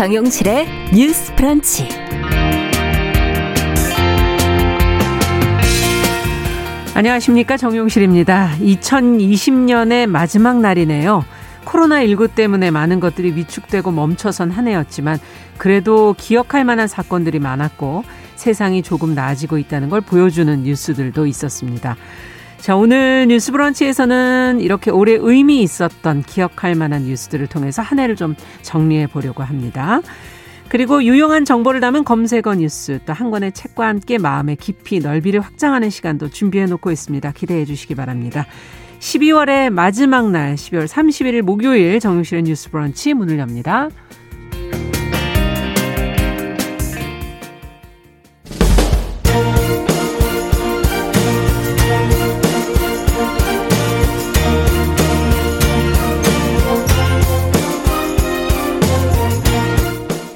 정용실의 뉴스 프런치. 안녕하십니까. 정용실입니다. 2020년의 마지막 날이네요. 코로나19 때문에 많은 것들이 위축되고 멈춰선 한 해였지만 그래도 기억할 만한 사건들이 많았고 세상이 조금 나아지고 있다는 걸 보여주는 뉴스들도 있었습니다. 자, 오늘 뉴스 브런치에서는 이렇게 올해 의미 있었던 기억할 만한 뉴스들을 통해서 한 해를 좀 정리해 보려고 합니다. 그리고 유용한 정보를 담은 검색어 뉴스 또 한 권의 책과 함께 마음의 깊이 넓이를 확장하는 시간도 준비해 놓고 있습니다. 기대해 주시기 바랍니다. 12월의 마지막 날 12월 31일 목요일 정용실의 뉴스 브런치 문을 엽니다.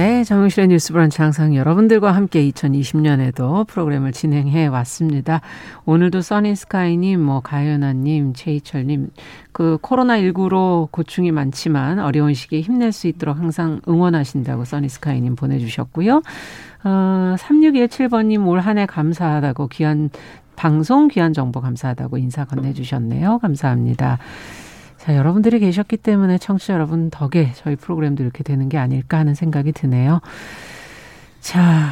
네, 정용실의 뉴스 브런치 항상 여러분들과 함께 2020년에도 프로그램을 진행해 왔습니다. 오늘도 써니스카이님, 뭐, 가연아님, 최희철님, 그 코로나19로 고충이 많지만 어려운 시기에 힘낼 수 있도록 항상 응원하신다고 써니스카이님 보내주셨고요. 어, 3617번님 올 한 해 감사하다고 귀한 방송, 귀한 정보 감사하다고 인사 건네주셨네요. 감사합니다. 자, 여러분들이 계셨기 때문에 청취자 여러분 덕에 저희 프로그램도 이렇게 되는 게 아닐까 하는 생각이 드네요. 자,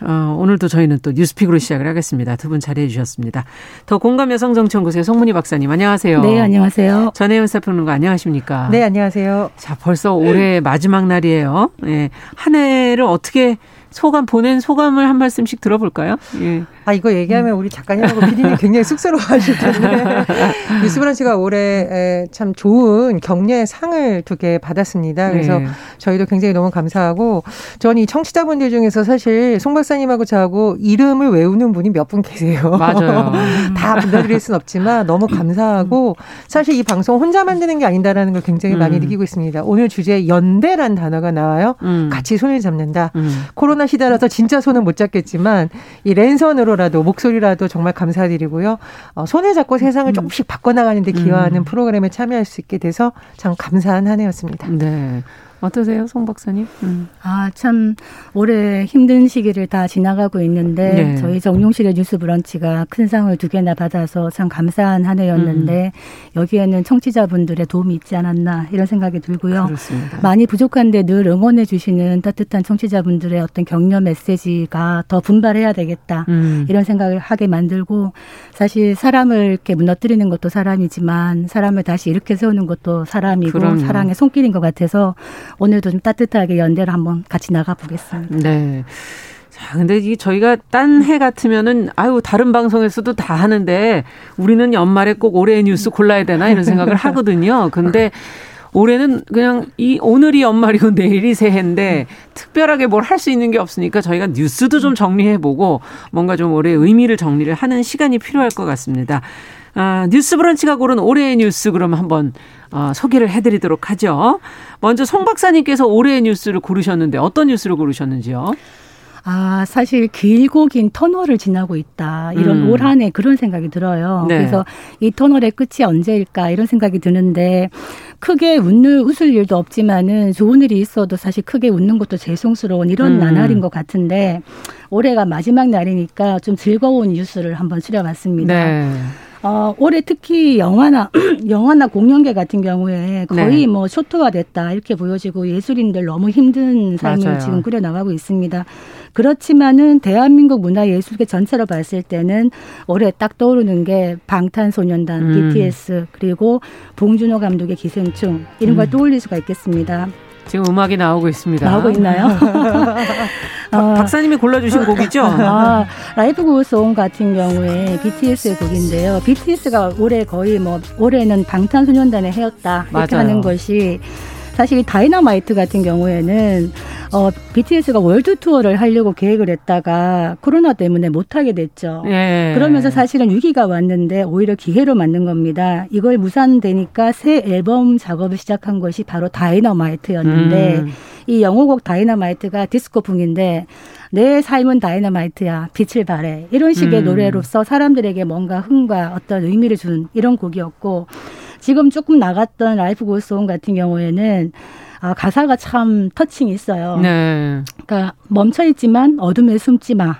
어, 오늘도 저희는 또 뉴스픽으로 시작을 하겠습니다. 두 분 자리해 주셨습니다. 더 공감 여성정치연구소의 송문희 박사님 안녕하세요. 네, 안녕하세요. 전혜연 사평론가 안녕하십니까? 네, 안녕하세요. 자, 벌써 올해 마지막 날이에요. 예. 한 해를 어떻게 소감 보낸 소감을 한 말씀씩 들어볼까요? 예. 아 이거 얘기하면 우리 작가님하고 피디님 굉장히 쑥스러워하실 텐데 뉴스브런치가 올해 참 좋은 격려의 상을 두 개 받았습니다. 그래서 네. 저희도 굉장히 너무 감사하고 저는 이 청취자분들 중에서 사실 송 박사님하고 저하고 이름을 외우는 분이 몇 분 계세요. 맞아요. 다 불러드릴 수는 없지만 너무 감사하고 사실 이 방송 혼자 만드는 게 아니다라는 걸 굉장히 많이 음. 느끼고 있습니다. 오늘 주제 연대란 단어가 나와요. 음. 같이 손을 잡는다. 음. 코로나 시대라서 진짜 손은 못 잡겠지만 이 랜선으로 문자로라도 목소리라도 정말 감사드리고요. 어, 손을 잡고 세상을 음. 조금씩 바꿔나가는 데 기여하는 음. 프로그램에 참여할 수 있게 돼서 참 감사한 한 해였습니다. 네. 어떠세요, 송 박사님? 음. 아, 참, 올해 힘든 시기를 다 지나가고 있는데, 네. 저희 정용실의 뉴스 브런치가 큰 상을 두 개나 받아서 참 감사한 한 해였는데, 음. 여기에는 청취자분들의 도움이 있지 않았나, 이런 생각이 들고요. 그렇습니다. 많이 부족한데 늘 응원해주시는 따뜻한 청취자분들의 어떤 격려 메시지가 더 분발해야 되겠다, 음. 이런 생각을 하게 만들고, 사실 사람을 이렇게 무너뜨리는 것도 사람이지만, 사람을 다시 이렇게 세우는 것도 사람이고, 그럼요. 사랑의 손길인 것 같아서, 오늘도 좀 따뜻하게 연대를 한번 같이 나가 보겠습니다. 네. 자, 근데 이 저희가 딴 해 같으면은 아유 다른 방송에서도 다 하는데 우리는 연말에 꼭 올해의 뉴스 골라야 되나 이런 생각을 하거든요. 근데 올해는 그냥 이 오늘이 연말이고 내일이 새해인데 특별하게 뭘 할 수 있는 게 없으니까 저희가 뉴스도 좀 정리해 보고 뭔가 좀 올해 의미를 정리를 하는 시간이 필요할 것 같습니다. 아, 뉴스 브런치가 고른 올해의 뉴스 그럼 한번 어, 소개를 해드리도록 하죠. 먼저 송 박사님께서 올해의 뉴스를 고르셨는데 어떤 뉴스를 고르셨는지요? 아, 사실 길고 긴 터널을 지나고 있다. 이런 음. 올 한해 그런 생각이 들어요. 네. 그래서 이 터널의 끝이 언제일까 이런 생각이 드는데 크게 웃는 웃을 일도 없지만은 좋은 일이 있어도 사실 크게 웃는 것도 죄송스러운 이런 음. 나날인 것 같은데 올해가 마지막 날이니까 좀 즐거운 뉴스를 한번 추려봤습니다. 네. 어, 올해 특히 영화나 영화나 공연계 같은 경우에 거의 네. 뭐 쇼트화 됐다 이렇게 보여지고 예술인들 너무 힘든 삶을 맞아요. 지금 꾸려 나가고 있습니다. 그렇지만은 대한민국 문화 예술계 전체로 봤을 때는 올해 딱 떠오르는 게 방탄소년단, 음. BTS 그리고 봉준호 감독의 기생충 이런 걸 음. 떠올릴 수가 있겠습니다. 지금 음악이 나오고 있습니다. 나오고 있나요? 어, 박사님이 골라주신 곡이죠? 아, Life Goes On 같은 경우에 BTS의 곡인데요. BTS가 올해 거의 뭐 올해는 방탄소년단의 해였다 이렇게 맞아요. 하는 것이 사실 다이너마이트 같은 경우에는 어, BTS가 월드 투어를 하려고 계획을 했다가 코로나 때문에 못 하게 됐죠. 예. 그러면서 사실은 위기가 왔는데 오히려 기회로 맞는 겁니다. 이걸 무산되니까 새 앨범 작업을 시작한 것이 바로 다이너마이트였는데 음. 이 영어곡 다이너마이트가 디스코풍인데 내 삶은 다이너마이트야 빛을 발해 이런 식의 음. 노래로서 사람들에게 뭔가 흥과 어떤 의미를 주는 이런 곡이었고 지금 조금 나갔던 Life Goes On 같은 경우에는 아, 가사가 참 touching 있어요. 네. 그러니까 멈춰 있지만 어둠에 숨지 마.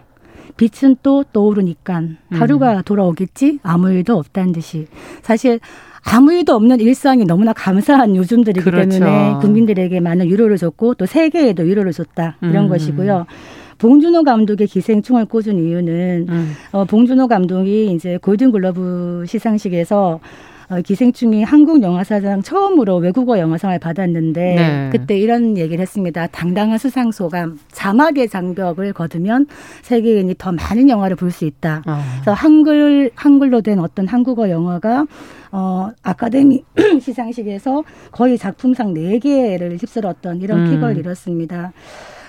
빛은 또 떠오르니까 하루가 음. 돌아오겠지 아무 일도 없다는 듯이 사실 아무 일도 없는 일상이 너무나 감사한 요즘들이기 그렇죠. 때문에 국민들에게 많은 위로를 줬고 또 세계에도 위로를 줬다 이런 음. 것이고요. 봉준호 감독의 기생충을 꽂은 이유는 음. 어, 봉준호 감독이 이제 골든글러브 시상식에서 어, 기생충이 한국 영화사상 처음으로 외국어 영화상을 받았는데 네. 그때 이런 얘기를 했습니다. 당당한 수상 소감, 자막의 장벽을 거두면 세계인이 더 많은 영화를 볼 수 있다. 아. 그래서 한글 한글로 된 어떤 한국어 영화가 어 아카데미 시상식에서 거의 작품상 네개를 휩쓸었던 이런 음. 킥을 이뤘습니다.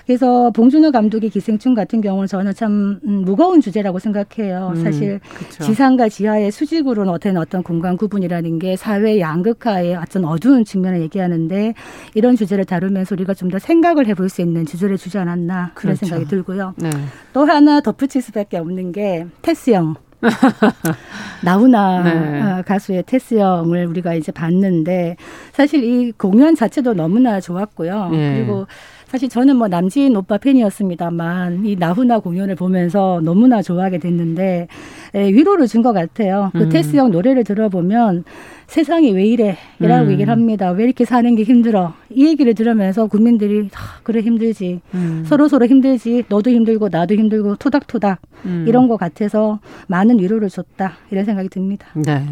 그래서 봉준호 감독의 기생충 같은 경우는 저는 참 음, 무거운 주제라고 생각해요. 음, 사실 그쵸. 지상과 지하의 수직으로 어떤 어떤 공간 구분이라는 게 사회 양극화의 어떤 어두운 측면을 얘기하는데 이런 주제를 다루면서 우리가 좀 더 생각을 해볼 수 있는 주제를 주지 않았나 그런 그렇죠. 생각이 들고요. 네. 또 하나 덧붙일 수밖에 없는 게 테스 형. 나훈아 네. 어, 가수의 테스 형을 우리가 이제 봤는데 사실 이 공연 자체도 너무나 좋았고요. 네. 그리고 사실 저는 뭐 남진 오빠 팬이었습니다만 이 나훈아 공연을 보면서 너무나 좋아하게 됐는데 에, 예, 위로를 준 것 같아요. 그 음. 테스 형 노래를 들어보면 세상이 왜 이래? 이라고 음. 얘기를 합니다. 왜 이렇게 사는 게 힘들어? 이 얘기를 들으면서 국민들이 아, 그래 힘들지. 음. 서로 서로 힘들지. 너도 힘들고 나도 힘들고 토닥토닥 음. 이런 것 같아서 많은 위로를 줬다. 이런 생각이 듭니다. 네.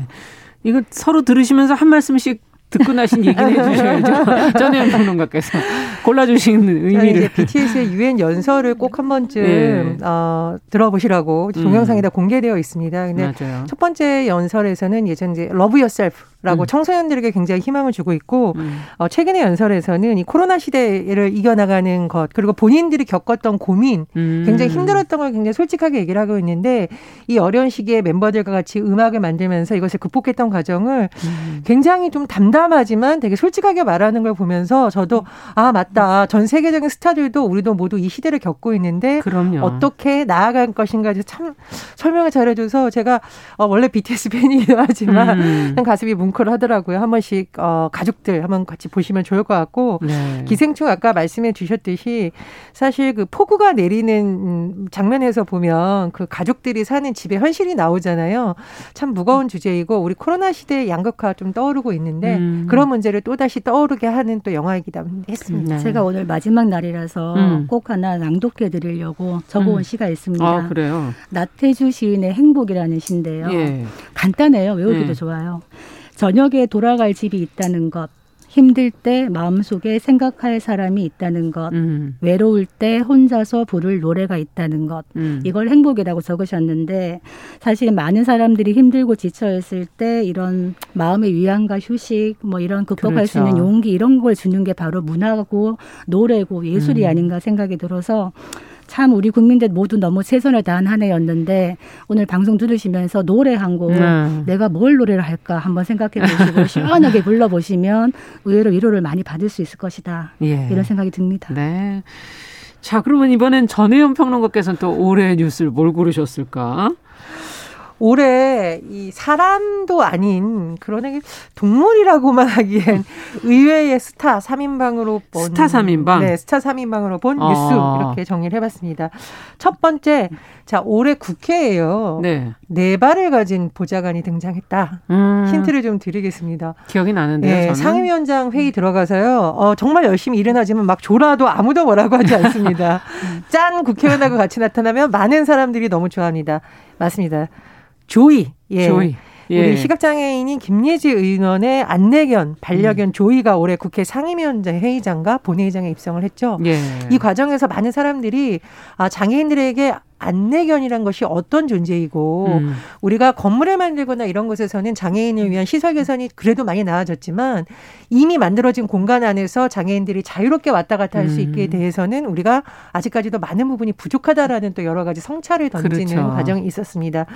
이거 서로 들으시면서 한 말씀씩 듣고 나신 얘기를 해주셔야죠. 전혜연 평론가께서 골라주신 의미를. 이제 BTS의 유엔 연설을 꼭 한 번쯤 네. 어, 들어보시라고 동영상에다 음. 공개되어 있습니다. 근데 맞아요. 첫 번째 연설에서는 예전 이제 love yourself 라고 음. 청소년들에게 굉장히 희망을 주고 있고 음. 어, 최근의 연설에서는 이 코로나 시대를 이겨나가는 것 그리고 본인들이 겪었던 고민 음. 굉장히 힘들었던 걸 굉장히 솔직하게 얘기를 하고 있는데 이 어려운 시기에 멤버들과 같이 음악을 만들면서 이것을 극복했던 과정을 음. 굉장히 좀 담담하지만 되게 솔직하게 말하는 걸 보면서 저도 아 맞다 전 세계적인 스타들도 우리도 모두 이 시대를 겪고 있는데 그럼요. 어떻게 나아갈 것인가 참 설명을 잘해줘서 제가 어, 원래 BTS 팬이기도 하지만 음. 가슴이 뭉 뭉클 하더라고요. 한 번씩 어, 가족들 한번 같이 보시면 좋을 것 같고 네. 기생충 아까 말씀해 주셨듯이 사실 그 폭우가 내리는 장면에서 보면 그 가족들이 사는 집에 현실이 나오잖아요. 참 무거운 주제이고 우리 코로나 시대의 양극화 좀 떠오르고 있는데 음. 그런 문제를 또 다시 떠오르게 하는 또 영화이기도 했습니다. 네. 제가 오늘 마지막 날이라서 음. 꼭 하나 낭독해 드리려고 적어온 음. 시가 있습니다. 아, 그래요? 나태주 시인의 행복이라는 시인데요. 예. 간단해요. 외우기도 예. 좋아요. 저녁에 돌아갈 집이 있다는 것, 힘들 때 마음속에 생각할 사람이 있다는 것, 음. 외로울 때 혼자서 부를 노래가 있다는 것, 음. 이걸 행복이라고 적으셨는데 사실 많은 사람들이 힘들고 지쳐있을 때 이런 마음의 위안과 휴식, 뭐 이런 극복할 그렇죠. 수 있는 용기 이런 걸 주는 게 바로 문화고 노래고 예술이 음. 아닌가 생각이 들어서 참 우리 국민들 모두 너무 최선을 다한 한 해였는데 오늘 방송 들으시면서 노래 한곡 네. 내가 뭘 노래를 할까 한번 생각해 보시고 시원하게 불러보시면 의외로 위로를 많이 받을 수 있을 것이다. 예. 이런 생각이 듭니다. 네. 자, 그러면 이번엔 전혜연 평론가께서는 또 올해 뉴스를 뭘 고르셨을까? 올해 이 사람도 아닌 그런 게 동물이라고만 하기엔 의외의 스타 3인방으로 본 스타 3인방 네, 스타 3인방으로 본 아. 뉴스 이렇게 정리를 해 봤습니다. 첫 번째 자, 올해 국회에요. 네. 네 발을 가진 보좌관이 등장했다. 음. 힌트를 좀 드리겠습니다. 기억이 나는데요. 네, 상임위원장 회의 들어가서요. 어, 정말 열심히 일은 하지만 막 졸아도 아무도 뭐라고 하지 않습니다. 짠 국회의원하고 같이 나타나면 많은 사람들이 너무 좋아합니다. 맞습니다. 조이. 예. 조이. 예. 우리 시각장애인인 김예지 의원의 안내견, 반려견 음. 조이가 올해 국회 상임위원장 회의장과 본회의장에 입성을 했죠. 예. 이 과정에서 많은 사람들이 아, 장애인들에게 안내견이란 것이 어떤 존재이고 음. 우리가 건물을 만들거나 이런 곳에서는 장애인을 위한 시설 개선이 그래도 많이 나아졌지만 이미 만들어진 공간 안에서 장애인들이 자유롭게 왔다 갔다 할수 음. 있게 대해서는 우리가 아직까지도 많은 부분이 부족하다라는 또 여러 가지 성찰을 던지는 그렇죠. 과정이 있었습니다.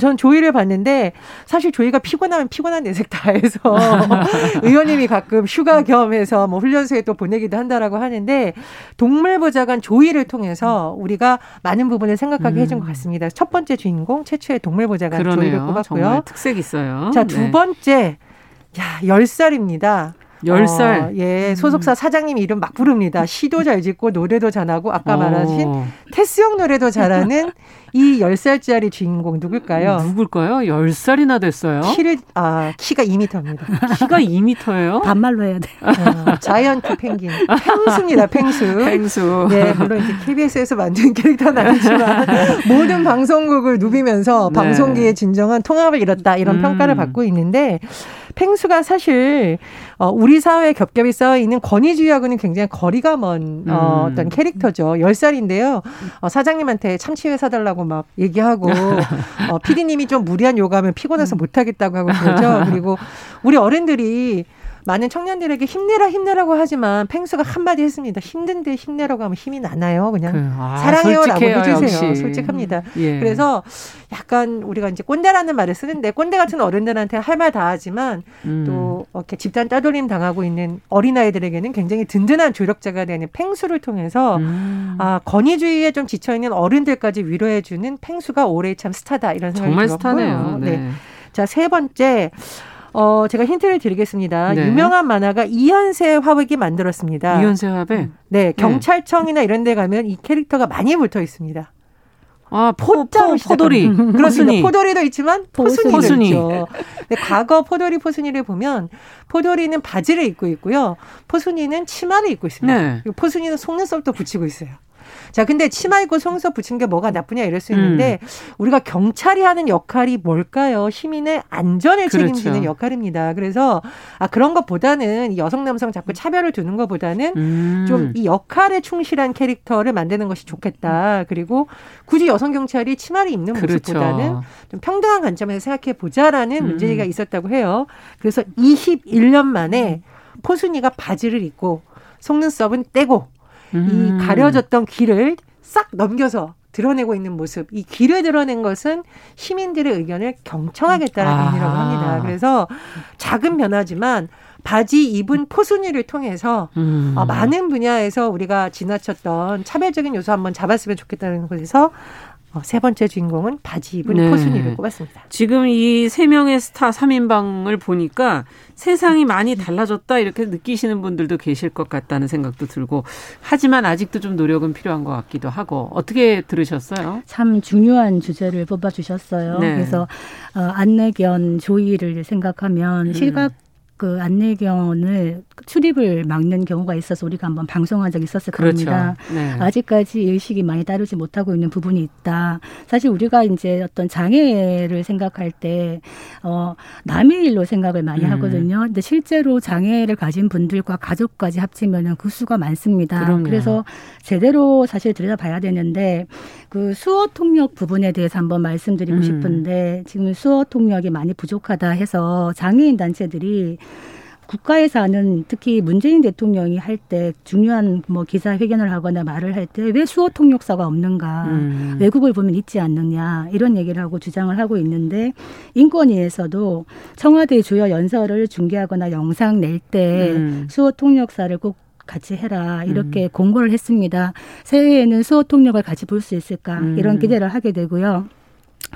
저는 조의를 봤는데 사실 조의가 피곤하면 피곤한 내색 다 해서 의원님이 가끔 휴가 겸해서 뭐 훈련소에 또 보내기도 한다라고 하는데 동물 보좌관 조의를 통해서 우리가 많은 부분을 생각 하게 음. 해준 것 같습니다. 첫 번째 주인공 최초의 동물 보좌관 조의를 뽑았고요. 특색 있어요. 자, 두 네. 번째 야, 10살입니다. 열살 어, 예, 소속사 사장님 이름 막 부릅니다. 시도 잘 짓고 노래도 잘하고 아까 어. 말하신 테스형 노래도 잘하는 이 열살짜리 주인공 누굴까요? 누굴까요? 열살이나 됐어요. 키를 아, 키가 2미터입니다. 키가 2미터예요? 반말로 해야 돼. 어, 자이언트 펭귄. 펭수입니다. 펭수. 펭수. 네, 물론 이제 KBS에서 만든 캐릭터는 아니지만 모든 방송국을 누비면서 네. 방송계의 진정한 통합을 이뤘다 이런 음. 평가를 받고 있는데 펭수가 사실 어, 우리 사회에 겹겹이 쌓여 있는 권위주의하고는 굉장히 거리가 먼 어, 음. 어떤 캐릭터죠. 10살인데요. 어, 사장님한테 참치회 사달라고 막 얘기하고 어, 피디님이 좀 무리한 요구하면 피곤해서 못하겠다고 하고 그러죠. 그리고 우리 어른들이 많은 청년들에게 힘내라 힘내라고 하지만 펭수가 한마디 했습니다. 힘든데 힘내라고 하면 힘이 나나요? 그냥 그, 아, 사랑해요라고 해주세요. 역시. 솔직합니다. 예. 그래서 약간 우리가 이제 꼰대라는 말을 쓰는데 꼰대 같은 어른들한테 할 말 다 하지만 음. 또 이렇게 집단 따돌림 당하고 있는 어린 아이들에게는 굉장히 든든한 조력자가 되는 펭수를 통해서 음. 아 권위주의에 좀 지쳐 있는 어른들까지 위로해주는 펭수가 올해 참 스타다 이런 생각이 정말 들었고요. 스타네요. 네. 네. 자 세 번째 어, 제가 힌트를 드리겠습니다. 네. 유명한 만화가 이현세 화백이 만들었습니다. 이현세 화백? 음. 네, 경찰청이나 이런 데 가면 이 캐릭터가 많이 붙어 있습니다. 아, 포, 포, 포돌이. 그렇습니다. 포돌이도 있지만 포순이도 포순이. 있죠. 근데 과거 포돌이 포순이를 보면 포돌이는 바지를 입고 있고요. 포순이는 치마를 입고 있습니다. 네. 포순이는 속눈썹도 붙이고 있어요. 자, 근데 치마 입고 속눈썹 붙인 게 뭐가 나쁘냐 이럴 수 있는데 음. 우리가 경찰이 하는 역할이 뭘까요? 시민의 안전을 그렇죠. 책임지는 역할입니다. 그래서 아 그런 것보다는 여성 남성 자꾸 차별을 두는 것보다는 음. 좀이 역할에 충실한 캐릭터를 만드는 것이 좋겠다. 그리고 굳이 여성 경찰이 치마를 입는 그렇죠. 모습보다는 좀 평등한 관점에서 생각해 보자라는 음. 문제가 있었다고 해요. 그래서 21년 만에 포순이가 바지를 입고 속눈썹은 떼고 음. 이 가려졌던 길을 싹 넘겨서 드러내고 있는 모습, 이 길을 드러낸 것은 시민들의 의견을 경청하겠다는 아. 의미라고 합니다. 그래서 작은 변화지만 바지 입은 포순이를 통해서 음. 어, 많은 분야에서 우리가 지나쳤던 차별적인 요소 한번 잡았으면 좋겠다는 것에서 어, 세 번째 주인공은 바지 입은 네. 포순이를 꼽았습니다. 지금 이 세 명의 스타 3인방을 보니까 세상이 많이 달라졌다 이렇게 느끼시는 분들도 계실 것 같다는 생각도 들고 하지만 아직도 좀 노력은 필요한 것 같기도 하고 어떻게 들으셨어요? 참 중요한 주제를 뽑아주셨어요. 네. 그래서 어, 안내견 조이를 생각하면 음. 실각 그 안내견을 출입을 막는 경우가 있어서 우리가 한번 방송한 적이 있었을 그렇죠. 겁니다. 네. 아직까지 의식이 많이 따르지 못하고 있는 부분이 있다. 사실 우리가 이제 어떤 장애를 생각할 때 어, 남의 일로 생각을 많이 음. 하거든요. 근데 실제로 장애를 가진 분들과 가족까지 합치면은 그 수가 많습니다. 그럼요. 그래서 제대로 사실 들여다봐야 되는데 그 수어 통역 부분에 대해서 한번 말씀드리고 음. 싶은데 지금 수어 통역이 많이 부족하다 해서 장애인 단체들이 국가에서 하는 특히 문재인 대통령이 할 때 중요한 뭐 기자회견을 하거나 말을 할 때 왜 수어 통역사가 없는가 음. 외국을 보면 있지 않느냐 이런 얘기를 하고 주장을 하고 있는데 인권위에서도 청와대 주요 연설을 중계하거나 영상 낼때 음. 수어 통역사를 꼭 같이 해라 이렇게 음. 공고를 했습니다. 새해에는 수어 통역을 같이 볼 수 있을까 음. 이런 기대를 하게 되고요.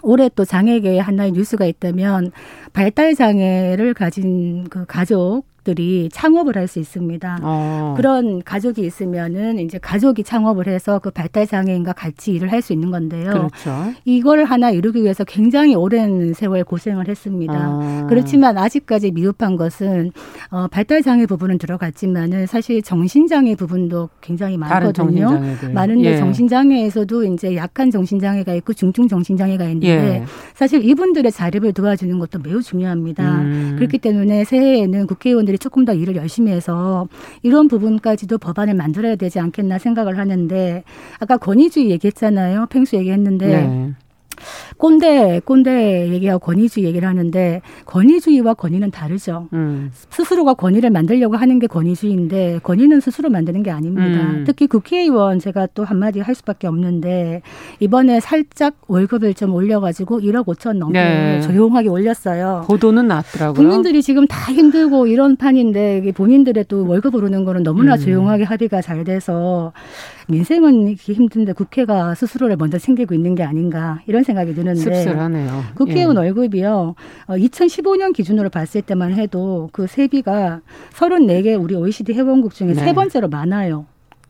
올해 또 장애계에 하나의 뉴스가 있다면 발달 장애를 가진 그 가족 들이 창업을 할 수 있습니다. 어. 그런 가족이 있으면은 이제 가족이 창업을 해서 그 발달 장애인과 같이 일을 할 수 있는 건데요. 그렇죠. 이걸 하나 이루기 위해서 굉장히 오랜 세월 고생을 했습니다. 어. 그렇지만 아직까지 미흡한 것은 어, 발달 장애 부분은 들어갔지만은 사실 정신 장애 부분도 굉장히 많거든요. 많은데 예. 정신 장애에서도 이제 약한 정신 장애가 있고 중증 정신 장애가 있는데 예. 사실 이분들의 자립을 도와주는 것도 매우 중요합니다. 음. 그렇기 때문에 새해에는 국회의원들 법관들이 조금 더 일을 열심히 해서 이런 부분까지도 법안을 만들어야 되지 않겠나 생각을 하는데 아까 권위주의 얘기했잖아요. 팽수 얘기했는데 네. 꼰대 꼰대 얘기하고 권위주의 얘기를 하는데 권위주의와 권위는 다르죠. 음. 스스로가 권위를 만들려고 하는 게 권위주의인데 권위는 스스로 만드는 게 아닙니다. 음. 특히 국회의원 제가 또 한마디 할 수밖에 없는데 이번에 살짝 월급을 좀 올려가지고 1억 5천 넘게 네. 조용하게 올렸어요. 보도는 났더라고요. 국민들이 지금 다 힘들고 이런 판인데 본인들의 또 월급 오르는 거는 너무나 음. 조용하게 합의가 잘 돼서 민생은 힘든데 국회가 스스로를 먼저 챙기고 있는 게 아닌가 이런 생각이 드는데 씁쓸하네요. 국회의원 예. 월급이요. 어, 2015년 기준으로 봤을 때만 해도 그 세비가 34개 우리 OECD 회원국 중에 네. 세 번째로 많아요.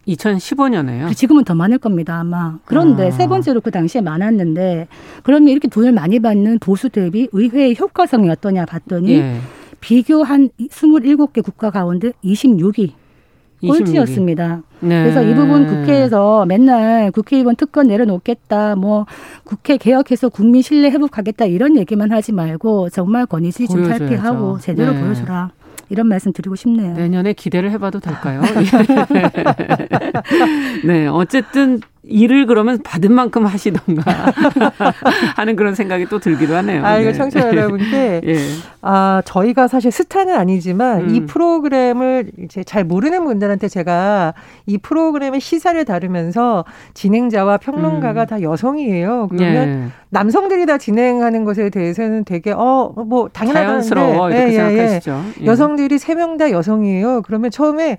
2015년에요. 그 지금은 더 많을 겁니다, 아마. 그런데 아. 세 번째로 그 당시에 많았는데, 그러면 이렇게 돈을 많이 받는 보수 대비 의회의 효과성이 어떠냐 봤더니, 예. 비교 한 27개 국가 가운데 26위. 꼴찌였습니다. 네. 그래서 이 부분 국회에서 맨날 국회의원 특권 내려놓겠다, 뭐 국회 개혁해서 국민 신뢰 회복하겠다 이런 얘기만 하지 말고 정말 권위주의 좀 탈피하고 제대로 네. 보여주라. 이런 말씀 드리고 싶네요. 내년에 기대를 해봐도 될까요? 네, 어쨌든 일을 그러면 받은 만큼 하시던가 하는 그런 생각이 또 들기도 하네요. 아, 이거 네. 청취자 여러분께 예. 아, 저희가 사실 스타는 아니지만 음. 이 프로그램을 이제 잘 모르는 분들한테 제가 이 프로그램의 시사를 다루면서 진행자와 평론가가 음. 다 여성이에요. 그러면 예. 남성들이 다 진행하는 것에 대해서는 되게 어, 뭐 당연하다는데 자연스러워 이렇게 예, 예, 예. 생각하시죠. 예. 여성들이 세 명 다 여성이에요. 그러면 처음에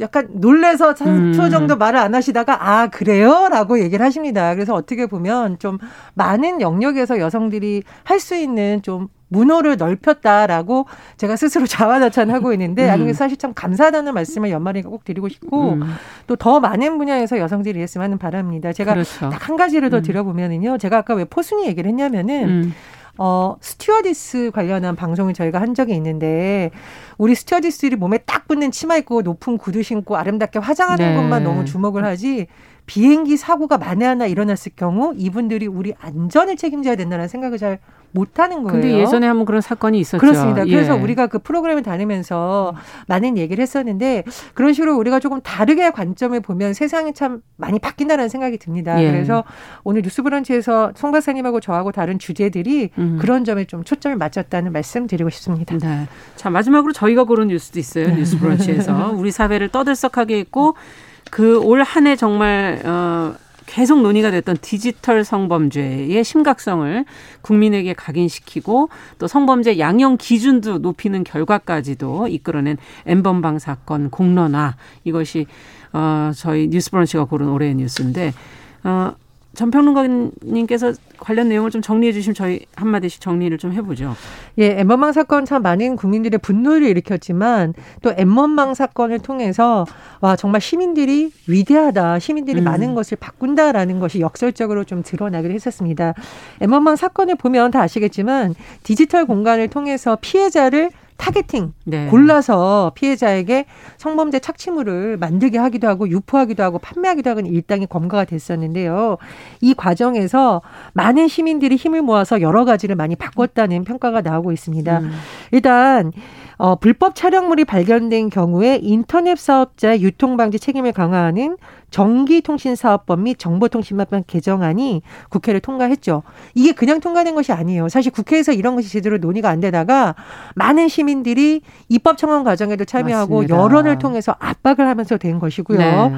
약간 놀래서 3초 음. 정도 말을 안 하시다가 아 그래요? 라고 얘기를 하십니다. 그래서 어떻게 보면 좀 많은 영역에서 여성들이 할 수 있는 좀 문호를 넓혔다라고 제가 스스로 자화자찬하고 있는데 음. 사실 참 감사하다는 말씀을 연말에 꼭 드리고 싶고 음. 또더 많은 분야에서 여성들이 했으면 하는 바람입니다. 제가 그렇죠. 딱한 가지를 더 음. 드려보면은요. 제가 아까 왜 포순이 얘기를 했냐면은 음. 어, 스튜어디스 관련한 방송을 저희가 한 적이 있는데 우리 스튜어디스들이 몸에 딱 붙는 치마 입고 높은 구두 신고 아름답게 화장하는 네. 것만 너무 주목을 하지 비행기 사고가 만에 하나 일어났을 경우 이분들이 우리 안전을 책임져야 된다는 생각을 잘 못하는 거예요. 근데 예전에 한번 그런 사건이 있었죠. 그렇습니다. 그래서 예. 우리가 그 프로그램을 다니면서 많은 얘기를 했었는데 그런 식으로 우리가 조금 다르게 관점을 보면 세상이 참 많이 바뀐다는 생각이 듭니다. 예. 그래서 오늘 뉴스브런치에서 송 박사님하고 저하고 다른 주제들이 음. 그런 점에 좀 초점을 맞췄다는 말씀 드리고 싶습니다. 네. 자 마지막으로 저희가 고른 뉴스도 있어요. 뉴스브런치에서 우리 사회를 떠들썩하게 했고 그 올 한 해 정말 어 계속 논의가 됐던 디지털 성범죄의 심각성을 국민에게 각인시키고 또 성범죄 양형 기준도 높이는 결과까지도 이끌어낸 엠번방 사건 공론화. 이것이 어 저희 뉴스브런치가 고른 올해의 뉴스인데 어 전평론가님께서 관련 내용을 좀 정리해 주시면 저희 한마디씩 정리를 좀 해보죠. 예, N번방 사건 참 많은 국민들의 분노를 일으켰지만 또 N번방 사건을 통해서 와 정말 시민들이 위대하다, 시민들이 음. 많은 것을 바꾼다라는 것이 역설적으로 좀 드러나기도 했었습니다. N번방 사건을 보면 다 아시겠지만 디지털 공간을 통해서 피해자를 targeting 네. 골라서 피해자에게 성범죄 착취물을 만들게 하기도 하고 유포하기도 하고 판매하기도 하는 일당이 검거가 됐었는데요. 이 과정에서 많은 시민들이 힘을 모아서 여러 가지를 많이 바꿨다는 평가가 나오고 있습니다. 음. 일단 어, 불법 촬영물이 발견된 경우에 인터넷 사업자의 유통 방지 책임을 강화하는 전기통신사업법 및 정보통신망법 개정안이 국회를 통과했죠. 이게 그냥 통과된 것이 아니에요. 사실 국회에서 이런 것이 제대로 논의가 안 되다가 많은 시민들이 입법 청원 과정에도 참여하고 맞습니다. 여론을 통해서 압박을 하면서 된 것이고요. 네.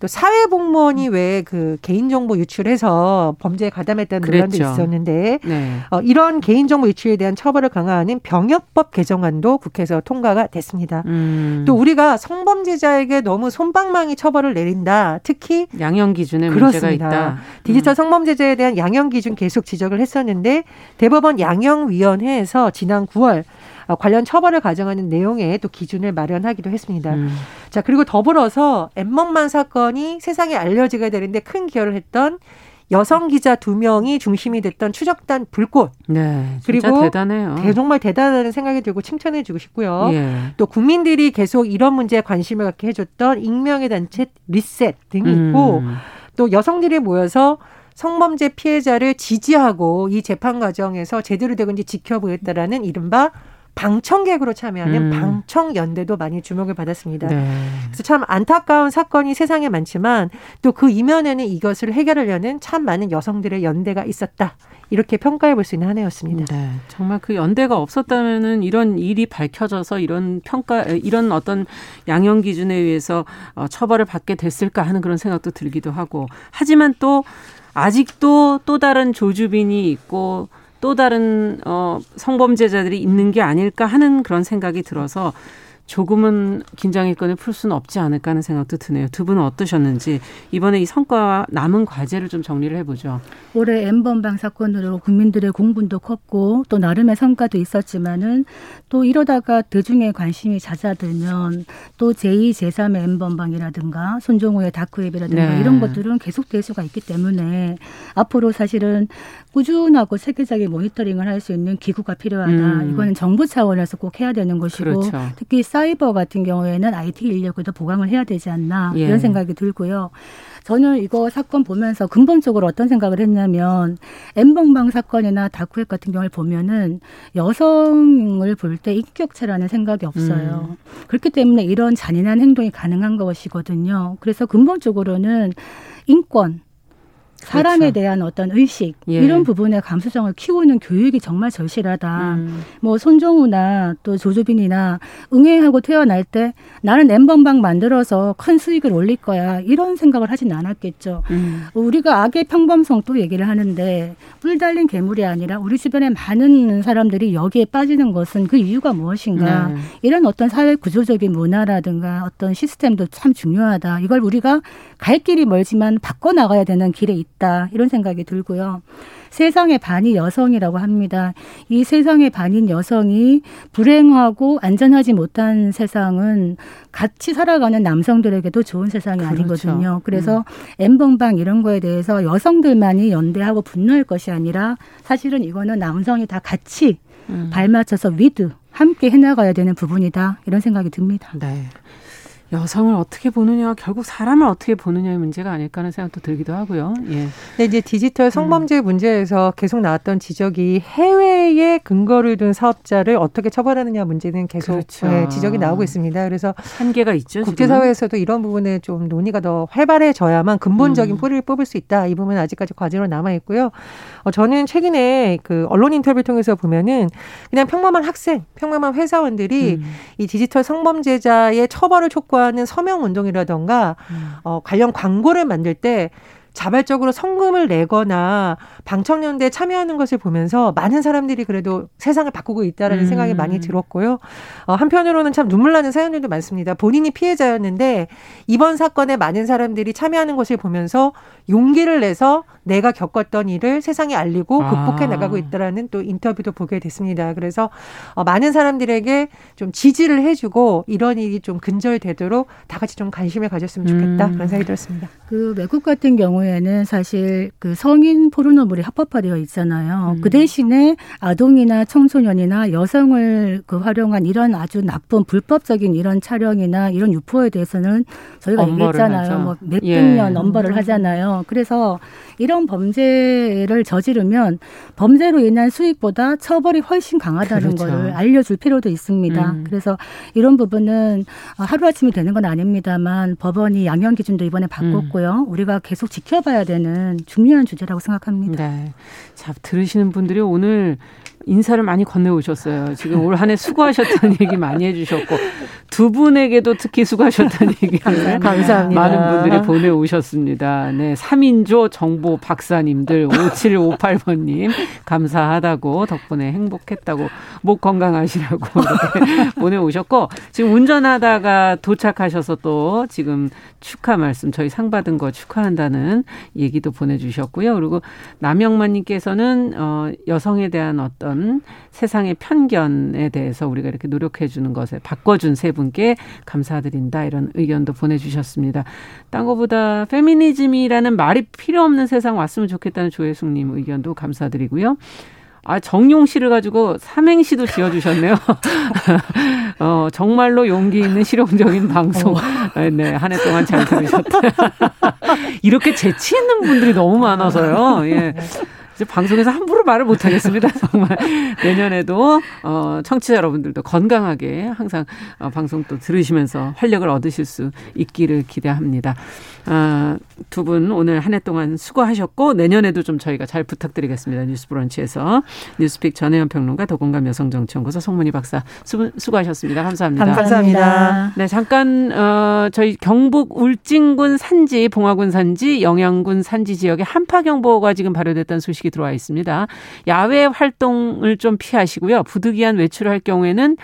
또 사회공무원이 왜 그 개인정보 유출해서 범죄에 가담했다는 논란도 있었는데 네. 어, 이런 개인정보 유출에 대한 처벌을 강화하는 병역법 개정안도 국회에서 통과가 됐습니다. 음. 또 우리가 성범죄자에게 너무 손방망이 처벌을 내린다. 특히 양형 기준에 그렇습니다. 문제가 있다. 디지털 음. 성범죄자에 대한 양형 기준 계속 지적을 했었는데 대법원 양형위원회에서 지난 9월 어, 관련 처벌을 가정하는 내용의 또 기준을 마련하기도 했습니다. 음. 자 그리고 더불어서 엠먹만 사건이 세상에 알려지게 되는데 큰 기여를 했던 여성 기자 두 명이 중심이 됐던 추적단 불꽃. 네. 그리고 대단해요. 정말 대단하다는 생각이 들고 칭찬해주고 싶고요. 예. 또 국민들이 계속 이런 문제에 관심을 갖게 해줬던 익명의 단체 리셋 등이 음. 있고 또 여성들이 모여서 성범죄 피해자를 지지하고 이 재판 과정에서 제대로 되는지 지켜보겠다라는 이른바 방청객으로 참여하는 음. 방청연대도 많이 주목을 받았습니다. 네. 그래서 참 안타까운 사건이 세상에 많지만 또 그 이면에는 이것을 해결하려는 참 많은 여성들의 연대가 있었다. 이렇게 평가해 볼 수 있는 한 해였습니다. 네. 정말 그 연대가 없었다면은 이런 일이 밝혀져서 이런 평가, 이런 어떤 양형 기준에 의해서 어, 처벌을 받게 됐을까 하는 그런 생각도 들기도 하고 하지만 또 아직도 또 다른 조주빈이 있고 또 다른 어 성범죄자들이 있는 게 아닐까 하는 그런 생각이 들어서 조금은 긴장의 끈을 풀 수는 없지 않을까 하는 생각도 드네요. 두 분은 어떠셨는지 이번에 이 성과와 남은 과제를 좀 정리를 해보죠. 올해 엠번방 사건으로 국민들의 공분도 컸고 또 나름의 성과도 있었지만은 또 이러다가 대중의 관심이 잦아들면 또 제2, 제3의 엠번방이라든가 손종호의 다크웹이라든가 네. 이런 것들은 계속될 수가 있기 때문에 앞으로 사실은 꾸준하고 세계적인 모니터링을 할 수 있는 기구가 필요하다. 음. 이거는 정부 차원에서 꼭 해야 되는 것이고 그렇죠. 특히 사이버 같은 경우에는 IT 인력을 더 보강을 해야 되지 않나 예. 이런 생각이 들고요. 저는 이거 사건 보면서 근본적으로 어떤 생각을 했냐면 엠번방 사건이나 다크웹 같은 경우를 보면은 여성을 볼 때 인격체라는 생각이 없어요. 음. 그렇기 때문에 이런 잔인한 행동이 가능한 것이거든요. 그래서 근본적으로는 인권 사람에 그렇죠. 대한 어떤 의식 예. 이런 부분의 감수성을 키우는 교육이 정말 절실하다. 음. 뭐 손정우나 또 조조빈이나 응애하고 태어날 때 나는 엠번방 만들어서 큰 수익을 올릴 거야 이런 생각을 하진 않았겠죠. 음. 우리가 악의 평범성 또 얘기를 하는데 뿔 달린 괴물이 아니라 우리 주변에 많은 사람들이 여기에 빠지는 것은 그 이유가 무엇인가 네. 이런 어떤 사회 구조적인 문화라든가 어떤 시스템도 참 중요하다. 이걸 우리가 갈 길이 멀지만 바꿔 나가야 되는 길에 있다. 있다 이런 생각이 들고요. 세상의 반이 여성이라고 합니다. 이 세상의 반인 여성이 불행하고 안전하지 못한 세상은 같이 살아가는 남성들에게도 좋은 세상이 그렇죠. 아니거든요. 그래서 음. N번방 이런 거에 대해서 여성들만이 연대하고 분노할 것이 아니라 사실은 이거는 남성이 다 같이 음. 발맞춰서 with 함께 해나가야 되는 부분이다 이런 생각이 듭니다. 네. 여성을 어떻게 보느냐, 결국 사람을 어떻게 보느냐의 문제가 아닐까 하는 생각도 들기도 하고요. 예. 네, 이제 디지털 성범죄 음. 문제에서 계속 나왔던 지적이 해외에 근거를 둔 사업자를 어떻게 처벌하느냐 문제는 계속 그렇죠. 네, 지적이 나오고 있습니다. 그래서 한계가 있죠. 국제사회에서도 이런 부분에 좀 논의가 더 활발해져야만 근본적인 음. 뿌리를 뽑을 수 있다. 이 부분은 아직까지 과제로 남아 있고요. 어, 저는 최근에 그 언론 인터뷰를 통해서 보면은 그냥 평범한 학생, 평범한 회사원들이 음. 이 디지털 성범죄자의 처벌을 촉구하는 하는 서명 운동이라던가 음. 어, 관련 광고를 만들 때 자발적으로 성금을 내거나 방청연대에 참여하는 것을 보면서 많은 사람들이 그래도 세상을 바꾸고 있다라는 음. 생각이 많이 들었고요. 어, 한편으로는 참 눈물 나는 사연들도 많습니다. 본인이 피해자였는데 이번 사건에 많은 사람들이 참여하는 것을 보면서 용기를 내서 내가 겪었던 일을 세상에 알리고 아. 극복해 나가고 있다라는 또 인터뷰도 보게 됐습니다. 그래서 어, 많은 사람들에게 좀 지지를 해주고 이런 일이 좀 근절되도록 다 같이 좀 관심을 가졌으면 좋겠다 음. 그런 생각이 들었습니다. 그 외국 같은 경우 에는 사실 그 성인 포르노물이 합법화되어 있잖아요. 음. 그 대신에 아동이나 청소년이나 여성을 그 활용한 이런 아주 나쁜 불법적인 이런 촬영이나 이런 유포에 대해서는 저희가 얘기했잖아요. 뭐 몇백 예. 년 엄벌을 하잖아요. 그래서 이런 범죄를 저지르면 범죄로 인한 수익보다 처벌이 훨씬 강하다는 그렇죠. 걸 알려줄 필요도 있습니다. 음. 그래서 이런 부분은 하루아침이 되는 건 아닙니다만 법원이 양형 기준도 이번에 바꿨고요. 음. 우리가 계속 지켜봐야 되는 중요한 주제라고 생각합니다. 네. 자, 들으시는 분들이 오늘 인사를 많이 건네오셨어요. 지금 올 한 해 수고하셨다는 얘기 많이 해주셨고 두 분에게도 특히 수고하셨다는 얘기를 감사합니다. 많은 분들이 보내오셨습니다. 네, 3인조 정보 박사님들 5758번님 감사하다고 덕분에 행복했다고 목 건강하시라고 보내오셨고 지금 운전하다가 도착하셔서 또 지금 축하 말씀 저희 상 받은 거 축하한다는 얘기도 보내주셨고요. 그리고 남영만님께서는 어, 여성에 대한 어떤 어떤 세상의 편견에 대해서 우리가 이렇게 노력해 주는 것에 바꿔준 세분 께 감사드린다 이런 의견도 보내주셨습니다. 딴 거보다 페미니즘이라는 말이 필요 없는 세상 왔으면 좋겠다는 조혜숙님 의견도 감사드리고요. 아, 정용 씨를 가지고 삼행시도 지어주셨네요. 어, 정말로 용기 있는 실용적인 방송. 어. 네, 한 해 동안 잘 들으셨다. 이렇게 재치 있는 분들이 너무 많아서요. 예. 방송에서 함부로 말을 못 하겠습니다. 정말 내년에도 어 청취자 여러분들도 건강하게 항상 어, 방송 또 들으시면서 활력을 얻으실 수 있기를 기대합니다. 아, 두 분 오늘 한 해 동안 수고하셨고 내년에도 좀 저희가 잘 부탁드리겠습니다. 뉴스브런치에서 뉴스픽 전혜연 평론가 더공감 여성정치연구소 송문희 박사 수, 수고하셨습니다. 감사합니다. 감사합니다. 네, 잠깐 어, 저희 경북 울진군 산지 봉화군 산지 영양군 산지 지역에 한파 경보가 지금 발효됐다는 소식이 들어와 있습니다. 야외 활동을 좀 피하시고요. 부득이한 외출을 할 경우에는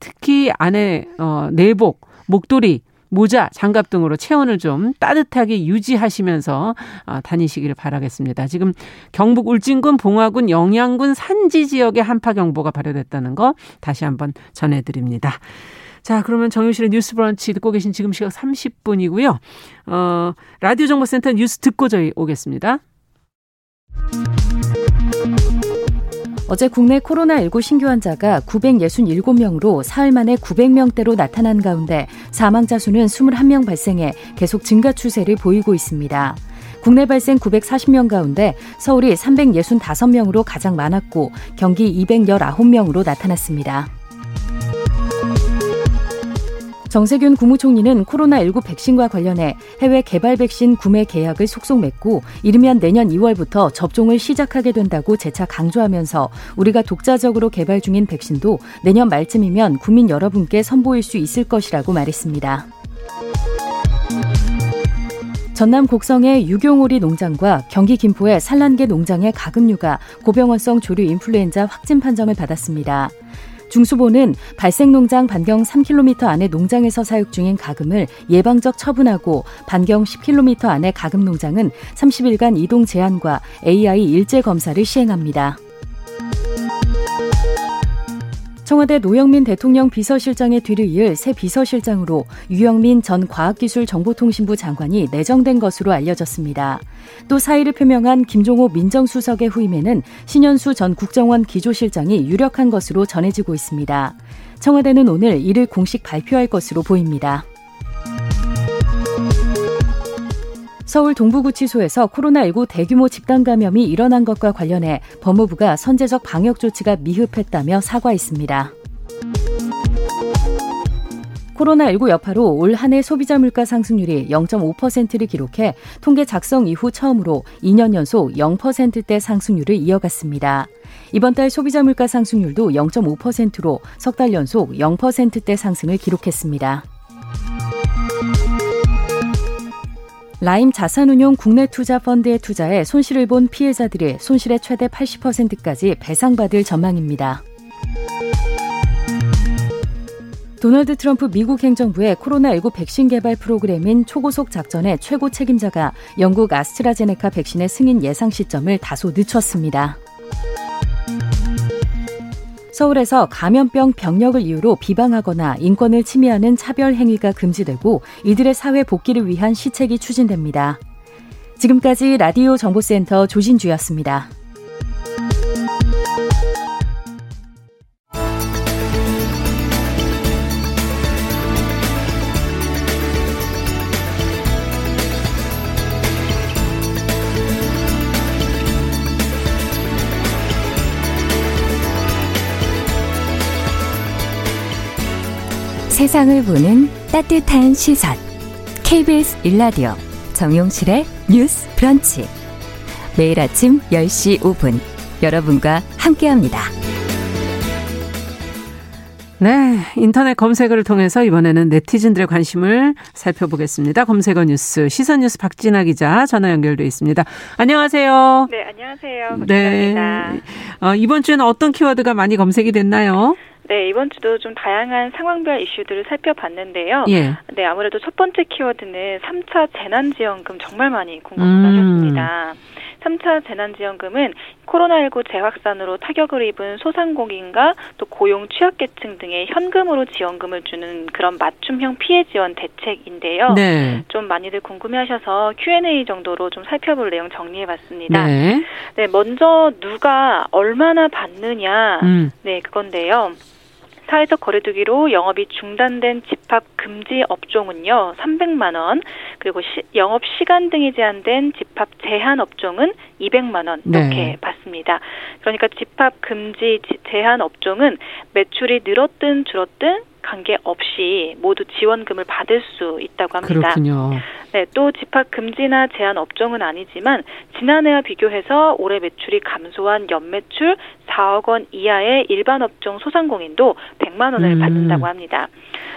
특히 안에 어, 내복, 목도리 모자, 장갑 등으로 체온을 좀 따뜻하게 유지하시면서 어, 다니시기를 바라겠습니다. 지금 경북 울진군, 봉화군, 영양군 산지 지역에 한파 경보가 발효됐다는 거 다시 한번 전해드립니다. 자, 그러면 정유실의 뉴스 브런치 듣고 계신 지금 시각 30분이고요. 어, 라디오 정보센터 뉴스 듣고 저희 오겠습니다. 어제 국내 코로나19 신규 환자가 967명으로 사흘 만에 900명대로 나타난 가운데 사망자 수는 21명 발생해 계속 증가 추세를 보이고 있습니다. 국내 발생 940명 가운데 서울이 365명으로 가장 많았고 경기 219명으로 나타났습니다. 정세균 국무총리는 코로나19 백신과 관련해 해외 개발 백신 구매 계약을 속속 맺고 이르면 내년 2월부터 접종을 시작하게 된다고 재차 강조하면서 우리가 독자적으로 개발 중인 백신도 내년 말쯤이면 국민 여러분께 선보일 수 있을 것이라고 말했습니다. 전남 곡성의 유경오리 농장과 경기 김포의 산란계 농장의 가금류가 고병원성 조류 인플루엔자 확진 판정을 받았습니다. 중수보는 발생농장 반경 3km 안에 농장에서 사육 중인 가금을 예방적 처분하고 반경 10km 안에 가금 농장은 30일간 이동 제한과 AI 일제 검사를 시행합니다. 청와대 노영민 대통령 비서실장의 뒤를 이을 새 비서실장으로 유영민 전 과학기술정보통신부 장관이 내정된 것으로 알려졌습니다. 또 사의를 표명한 김종호 민정수석의 후임에는 신현수 전 국정원 기조실장이 유력한 것으로 전해지고 있습니다. 청와대는 오늘 이를 공식 발표할 것으로 보입니다. 서울 동부구치소에서 코로나19 대규모 집단 감염이 일어난 것과 관련해 법무부가 선제적 방역 조치가 미흡했다며 사과했습니다. 코로나19 여파로 올 한 해 소비자 물가 상승률이 0.5%를 기록해 통계 작성 이후 처음으로 2년 연속 0%대 상승률을 이어갔습니다. 이번 달 소비자 물가 상승률도 0.5%로 석 달 연속 0%대 상승을 기록했습니다. 라임 자산운용 국내 투자 펀드에 투자해 손실을 본 피해자들이 손실의 최대 80%까지 배상받을 전망입니다. 도널드 트럼프 미국 행정부의 코로나19 백신 개발 프로그램인 초고속 작전의 최고 책임자가 영국 아스트라제네카 백신의 승인 예상 시점을 다소 늦췄습니다. 서울에서 감염병 병력을 이유로 비방하거나 인권을 침해하는 차별 행위가 금지되고 이들의 사회 복귀를 위한 시책이 추진됩니다. 지금까지 라디오 정보센터 조진주였습니다. 세상을 보는 따뜻한 시선. KBS 일라디오 정용실의 뉴스 브런치. 매일 아침 10시 5분 여러분과 함께합니다. 네, 인터넷 검색어를 통해서 이번에는 네티즌들의 관심을 살펴보겠습니다. 검색어 뉴스 시선 뉴스 박진아 기자 전화 연결돼 있습니다. 안녕하세요. 네, 안녕하세요. 네. 어, 이번 주에는 어떤 키워드가 많이 검색이 됐나요? 네, 이번 주도 좀 다양한 상황별 이슈들을 살펴봤는데요. 예. 네, 아무래도 첫 번째 키워드는 3차 재난지원금 정말 많이 궁금하셨습니다. 음. 3차 재난지원금은 코로나19 재확산으로 타격을 입은 소상공인과 또 고용 취약계층 등의 현금으로 지원금을 주는 그런 맞춤형 피해 지원 대책인데요. 네. 좀 많이들 궁금해하셔서 Q&A 정도로 좀 살펴볼 내용 정리해봤습니다. 네. 네, 먼저 누가 얼마나 받느냐, 음. 네 그건데요. 사회적 거리두기로 영업이 중단된 집합 금지 업종은요 300만 원, 그리고 시, 영업 시간 등이 제한된 집합 제한 업종은 200만 원 이렇게 네. 받습니다. 그러니까 집합 금지 제한 업종은 매출이 늘었든 줄었든 관계 없이 모두 지원금을 받을 수 있다고 합니다. 그렇군요. 네, 또 집합 금지나 제한 업종은 아니지만 지난해와 비교해서 올해 매출이 감소한 연매출 4억 원 이하의 일반 업종 소상공인도 100만 원을 음. 받는다고 합니다.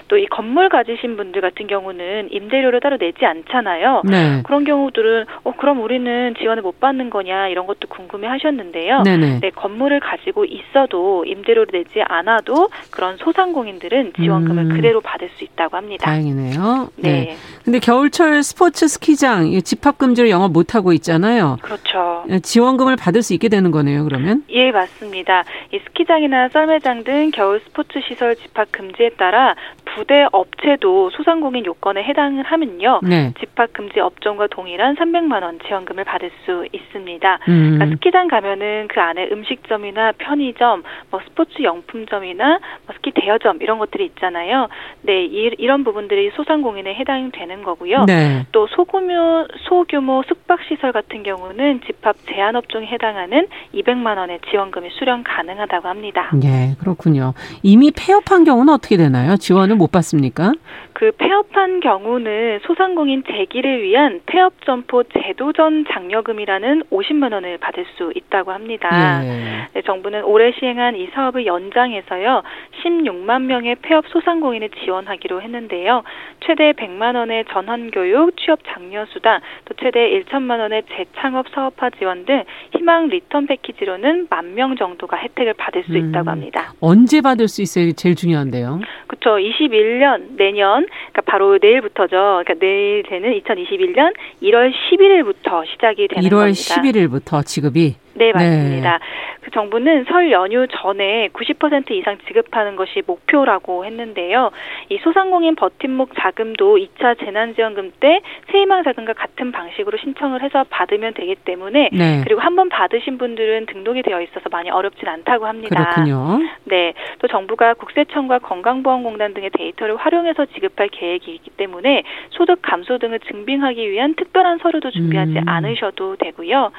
또 이 건물 가지신 분들 같은 경우는 임대료를 따로 내지 않잖아요. 네. 그런 경우들은 어 그럼 우리는 지원을 못 받는 거냐 이런 것도 궁금해 하셨는데요. 네네. 네, 건물을 가지고 있어도 임대료를 내지 않아도 그런 소상공인들은 지원금을 음. 그대로 받을 수 있다고 합니다. 다행이네요. 네. 네. 근데 겨울철 스포츠 스키장 집합 금지로 영업 못 하고 있잖아요. 그렇죠. 네, 지원금을 받을 수 있게 되는 거네요, 그러면? 예, 맞습니다. 이 스키장이나 썰매장 등 겨울 스포츠 시설 집합 금지에 따라 부대 업체도 소상공인 요건에 해당을 하면요. 네. 집합 금지 업종과 동일한 300만 원 지원금을 받을 수 있습니다. 음. 그러니까 스키장 가면은 그 안에 음식점이나 편의점, 뭐 스포츠 용품점이나 뭐 스키 대여점 이런 것들이 있잖아요. 네, 이, 런 부분들이 소상공인에 해당되는 거고요. 네. 또 소규모 소규모 숙박 시설 같은 경우는 집합 제한 업종에 해당하는 200만 원의 지원금이 수령 가능하다고 합니다. 네, 그렇군요. 이미 폐업한 경우는 어떻게 되나요? 지원을 못 받습니까? 그 폐업한 경우는 소상공인 재기를 위한 폐업 점포 제도전 장려금이라는 50만 원을 받을 수 있다고 합니다. 예. 네, 정부는 올해 시행한 이 사업을 연장해서요. 16만 명의 폐업 소상공인을 지원하기로 했는데요. 최대 100만 원의 전환 교육, 취업 장려 수당, 또 최대 1천만 원의 재창업 사업화 지원 등 희망 리턴 패키지로는 만 명 정도가 혜택을 받을 수 있다고 음. 합니다. 언제 받을 수 있어요? 제일 중요한데요. 그렇죠. 21년 내년 그러니까 바로 내일부터죠. 그러니까 내일 되는 2021년 1월 11일부터 시작이 되는 1월 겁니다. 11일부터 지급이 네, 맞습니다. 네. 그 정부는 설 연휴 전에 90% 이상 지급하는 것이 목표라고 했는데요. 이 소상공인 버팀목 자금도 2차 재난지원금 때 세희망 자금과 같은 방식으로 신청을 해서 받으면 되기 때문에 네. 그리고 한 번 받으신 분들은 등록이 되어 있어서 많이 어렵진 않다고 합니다. 그렇군요. 네. 또 정부가 국세청과 건강보험공단 등의 데이터를 활용해서 지급할 계획이기 때문에 소득 감소 등을 증빙하기 위한 특별한 서류도 준비하지 음. 않으셔도 되고요.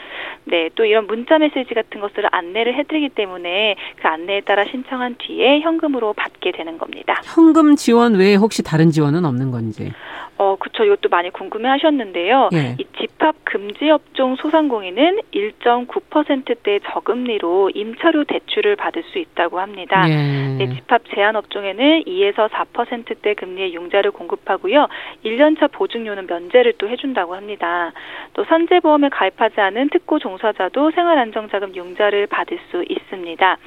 네. 또 이런 문 문자 메시지 같은 것들을 안내를 해드리기 때문에 그 안내에 따라 신청한 뒤에 현금으로 받게 되는 겁니다. 현금 지원 외에 혹시 다른 지원은 없는 건지? 어, 그쵸. 이것도 많이 궁금해 하셨는데요. 예. 이 집합 금지 업종 소상공인은 1.9%대 저금리로 임차료 대출을 받을 수 있다고 합니다. 예. 네, 집합 제한 업종에는 2에서 4%대 금리의 융자를 공급하고요. 1년차 보증료는 면제를 또 해준다고 합니다. 또 산재보험에 가입하지 않은 특고 종사자도 생활 안정자금 융자를 받을 수 있습니다.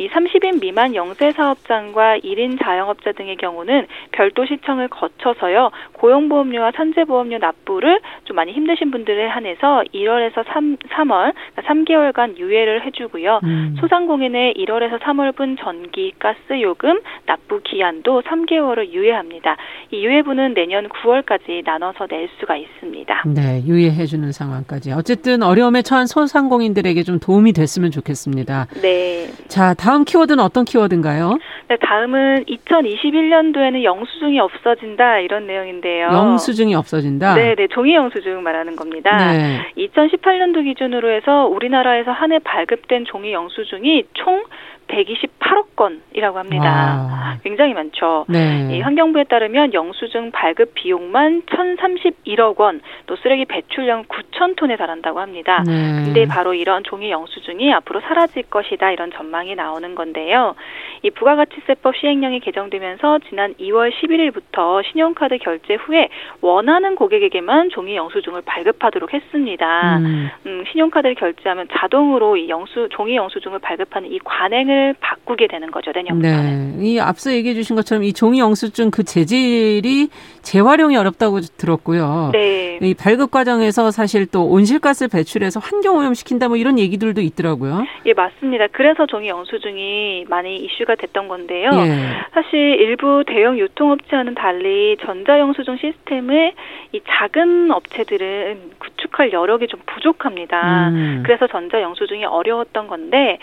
이 30인 미만 영세 사업장과 1인 자영업자 등의 경우는 별도 시청을 거쳐서요. 고용보험료와 산재보험료 납부를 좀 많이 힘드신 분들에 한해서 1월에서 3, 3월 3개월간 그러니까 유예를 해주고요. 음. 소상공인의 1월에서 3월분 전기, 가스 요금 납부 기한도 3개월을 유예합니다. 이 유예분은 내년 9월까지 나눠서 낼 수가 있습니다. 네, 유예해주는 상황까지. 어쨌든 어려움에 처한 소상공인들에게 좀 도움이 됐으면 좋겠습니다. 네. 자, 다음 키워드는 어떤 키워드인가요? 네, 다음은 2021년도에는 영수증이 없어진다 이런 내용인데요. 영수증이 없어진다? 네, 네, 종이 영수증 말하는 겁니다. 네. 2018년도 기준으로 해서 우리나라에서 한 해 발급된 종이 영수증이 총 128억 건이라고 합니다. 와. 굉장히 많죠. 네. 이 환경부에 따르면 영수증 발급 비용만 1,031억 원, 또 쓰레기 배출량 9천 톤에 달한다고 합니다. 네. 근데 바로 이런 종이 영수증이 앞으로 사라질 것이다 이런 전망이 나오는 건데요. 이 부가가치세법 시행령이 개정되면서 지난 2월 11일부터 신용카드 결제 후에 원하는 고객에게만 종이 영수증을 발급하도록 했습니다. 음. 음, 신용카드를 결제하면 자동으로 이 영수 종이 영수증을 발급하는 이 관행을 바꾸게 되는 거죠 내년부터는. 네, 이 앞서 얘기해 주신 것처럼 이 종이 영수증 그 재질이 재활용이 어렵다고 들었고요. 네. 이 발급 과정에서 사실 또 온실가스 배출해서 환경 오염 시킨다 뭐 이런 얘기들도 있더라고요. 예 맞습니다. 그래서 종이 영수증이 많이 이슈가 됐던 건데. 건데요. 예. 사실 일부 대형 유통업체와는 달리 전자 영수증 시스템을 이 작은 업체들은 구축할 여력이 좀 부족합니다. 음. 그래서 전자 영수증이 어려웠던 건데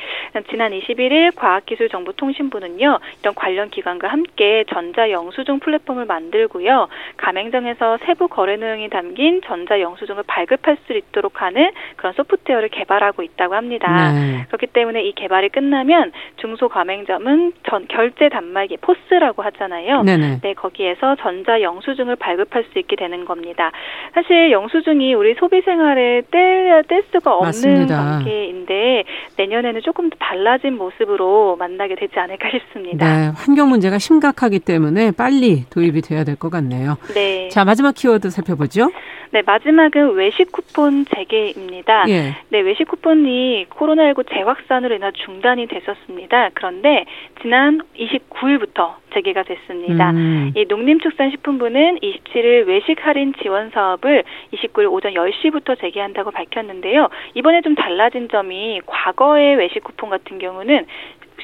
지난 21일 과학기술정보통신부는요. 이런 관련 기관과 함께 전자영수증 플랫폼을 만들고요. 가맹점에서 세부 거래 내용이 담긴 전자영수증을 발급할 수 있도록 하는 그런 소프트웨어를 개발하고 있다고 합니다. 네. 그렇기 때문에 이 개발이 끝나면 중소 가맹점은 전 결제 단말기 포스라고 하잖아요. 네네. 네, 거기에서 전자 영수증을 발급할 수 있게 되는 겁니다. 사실 영수증이 우리 소비 생활에 뗄, 뗄 수가 없는 맞습니다. 관계인 데 내년에는 조금 더 달라진 모습으로 만나게 되지 않을까 싶습니다. 네, 환경 문제가 심각하기 때문에 빨리 도입이 돼야 될 것 같네요. 네. 자, 마지막 키워드 살펴보죠. 네, 마지막은 외식 쿠폰 재개입니다. 예. 네, 외식 쿠폰이 코로나19 재확산으로 인한 중단이 됐었습니다. 그런데 지난 29일부터 재개가 됐습니다. 음. 이 농림축산식품부는 27일 외식 할인 지원 사업을 29일 오전 10시부터 재개한다고 밝혔는데요. 이번에 좀 달라진 점이 과거의 외식 쿠폰 같은 경우는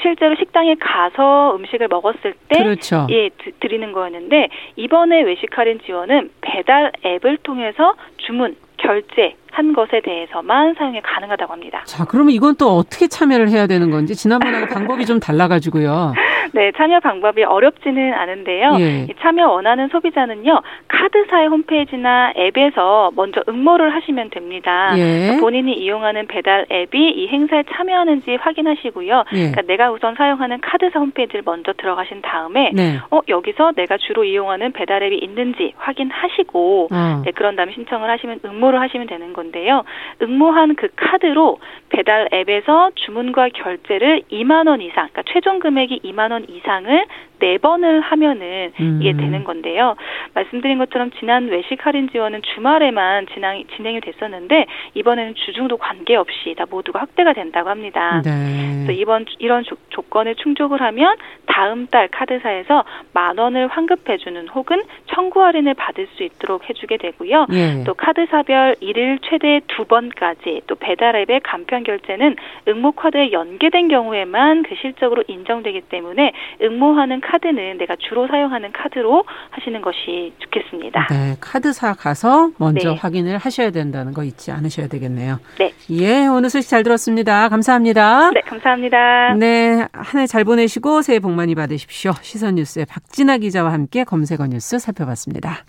실제로 식당에 가서 음식을 먹었을 때 그렇죠. 예, 드리는 거였는데 이번에 외식 할인 지원은 배달 앱을 통해서 주문, 결제, 한 것에 대해서만 사용이 가능하다고 합니다. 자, 그러면 이건 또 어떻게 참여를 해야 되는 건지 지난번하고 방법이 좀 달라가지고요. 네, 참여 방법이 어렵지는 않은데요. 예. 참여 원하는 소비자는요, 카드사의 홈페이지나 앱에서 먼저 응모를 하시면 됩니다. 예. 본인이 이용하는 배달 앱이 이 행사에 참여하는지 확인하시고요. 예. 그러니까 내가 우선 사용하는 카드사 홈페이지를 먼저 들어가신 다음에, 네. 어 여기서 내가 주로 이용하는 배달 앱이 있는지 확인하시고, 어. 네, 그런 다음에 신청을 하시면 응모를 하시면 되는 거죠. 건데요. 응모한 그 카드로 배달 앱에서 주문과 결제를 2만 원 이상, 그러니까 최종 금액이 2만 원 이상을 네 번을 하면은 음. 이게 되는 건데요. 말씀드린 것처럼 지난 외식 할인 지원은 주말에만 진행, 진행이 됐었는데 이번에는 주중도 관계없이 다 모두가 확대가 된다고 합니다. 네. 그래서 이번 이런 조, 조건에 충족을 하면 다음 달 카드사에서 만 원을 환급해주는 혹은 청구 할인을 받을 수 있도록 해주게 되고요. 예. 또 카드사별 일일 최대 두 번까지 또 배달앱의 간편 결제는 응모 카드에 연계된 경우에만 그 실적으로 인정되기 때문에 응모하는 카드는 내가 주로 사용하는 카드로 하시는 것이 좋겠습니다. 네, 카드사 가서 먼저 네. 확인을 하셔야 된다는 거 잊지 않으셔야 되겠네요. 네. 예, 오늘 소식 잘 들었습니다. 감사합니다. 네, 감사합니다. 네, 한 해 잘 보내시고 새해 복 많이 받으십시오. 시선 뉴스의 박진아 기자와 함께 검색어 뉴스 살펴봤습니다.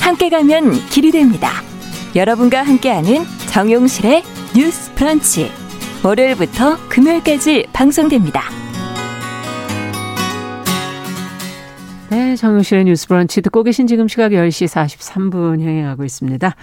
함께 가면 길이 됩니다. 여러분과 함께하는 정용실의 뉴스 브런치. 월요일부터 금요일까지 방송됩니다. 네, 정용실의 뉴스 브런치 듣고 계신 지금 시각 10시 43분 향해 가고 있습니다.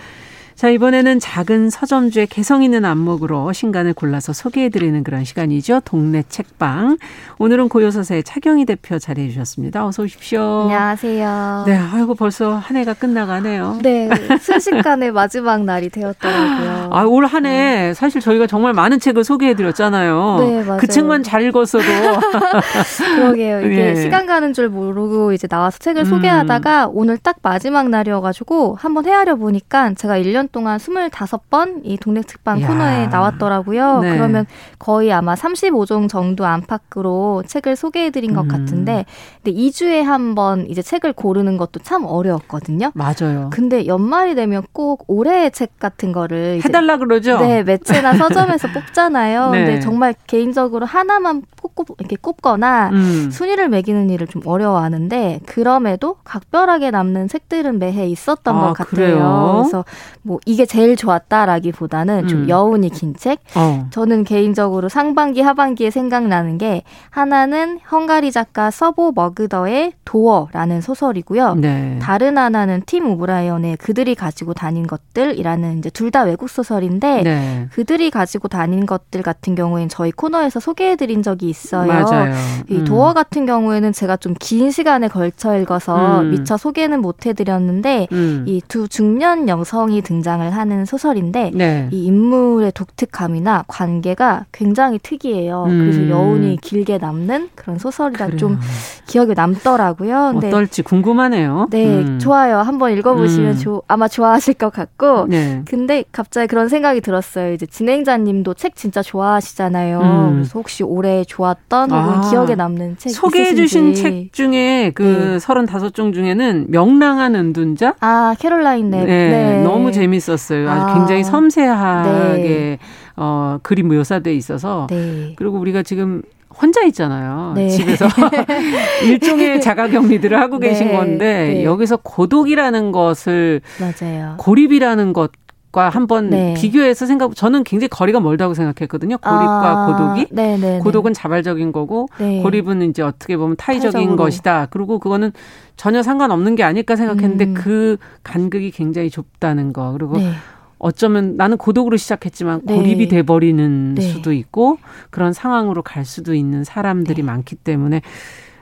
자, 이번에는 작은 서점주의 개성 있는 안목으로 신간을 골라서 소개해드리는 그런 시간이죠. 동네 책방. 오늘은 고요서사의 차경희 대표 자리해 주셨습니다. 어서 오십시오. 안녕하세요. 네, 아이고 벌써 한 해가 끝나가네요. 네, 순식간에 마지막 날이 되었더라고요. 아, 올 한해 네. 사실 저희가 정말 많은 책을 소개해드렸잖아요. 네, 맞아요. 그 책만 잘 읽었어도. 그러게요. 이게 네. 시간 가는 줄 모르고 이제 나와서 책을 음. 소개하다가 오늘 딱 마지막 날이어가지고 한번 헤아려 보니까 제가 1년 1년 동안 25번 이 동네 특방 야. 코너에 나왔더라고요. 네. 그러면 거의 아마 35종 정도 안팎으로 책을 소개해 드린 것 음. 같은데 근데 2주에 한 번 이제 책을 고르는 것도 참 어려웠거든요. 맞아요. 근데 연말이 되면 꼭 올해의 책 같은 거를 해달라 그러죠. 네, 매체나 서점에서 뽑잖아요. 네. 근데 정말 개인적으로 하나만 꼽, 이렇게 꼽거나 음. 순위를 매기는 일을 좀 어려워하는데 그럼에도 각별하게 남는 책들은 매해 있었던 아, 것 같아요. 그래요? 그래서 뭐 이게 제일 좋았다라기보다는 음. 좀 여운이 긴 책. 어. 저는 개인적으로 상반기 하반기에 생각나는 게 하나는 헝가리 작가 서보 머그더의 도어라는 소설이고요. 네. 다른 하나는 팀 오브라이언의 그들이 가지고 다닌 것들이라는 이제 둘 다 외국 소설인데 네. 그들이 가지고 다닌 것들 같은 경우엔 저희 코너에서 소개해드린 적이 있어요. 맞아요. 이 음. 도어 같은 경우에는 제가 좀 긴 시간에 걸쳐 읽어서 음. 미처 소개는 못 해드렸는데 음. 이두 중년 여성이 등장을 하는 소설인데 네. 이 인물의 독특함이나 관계가 굉장히 특이해요. 그래서 음. 여운이 길게 남는 그런 소설이라 그래요. 좀 기억에 남더라고요. 근데 어떨지 궁금하네요. 네, 음. 좋아요. 한번 읽어보시면 조, 아마 좋아하실 것 같고. 네. 근데 갑자기 그런 생각이 들었어요. 이제 진행자님도 책 진짜 좋아하시잖아요. 음. 그래서 혹시 올해 좋 았던 혹은 아, 기억에 남는 책 소개해주신 책 중에 그 서른다섯 종 중에는 명랑한 은둔자. 아 캐롤라인 랩. 네, 네. 너무 재밌었어요. 아주 아, 굉장히 섬세하게 네. 어, 그림 묘사돼 있어서 네. 그리고 우리가 지금 혼자 있잖아요. 네. 집에서 일종의 자가격리들을 하고 계신 네. 건데 네. 여기서 고독이라는 것을 맞아요. 고립이라는 것 과 한번 네. 비교해서 생각 저는 굉장히 거리가 멀다고 생각했거든요. 고립과 아, 고독이 네네네. 네, 네. 고독은 자발적인 거고 네. 고립은 이제 어떻게 보면 타의적인 타적으로. 것이다. 그리고 그거는 전혀 상관없는 게 아닐까 생각했는데 음. 그 간극이 굉장히 좁다는 거. 그리고 네. 어쩌면 나는 고독으로 시작했지만 네. 고립이 돼 버리는 수도 있고 그런 상황으로 갈 수도 있는 사람들이 많기 때문에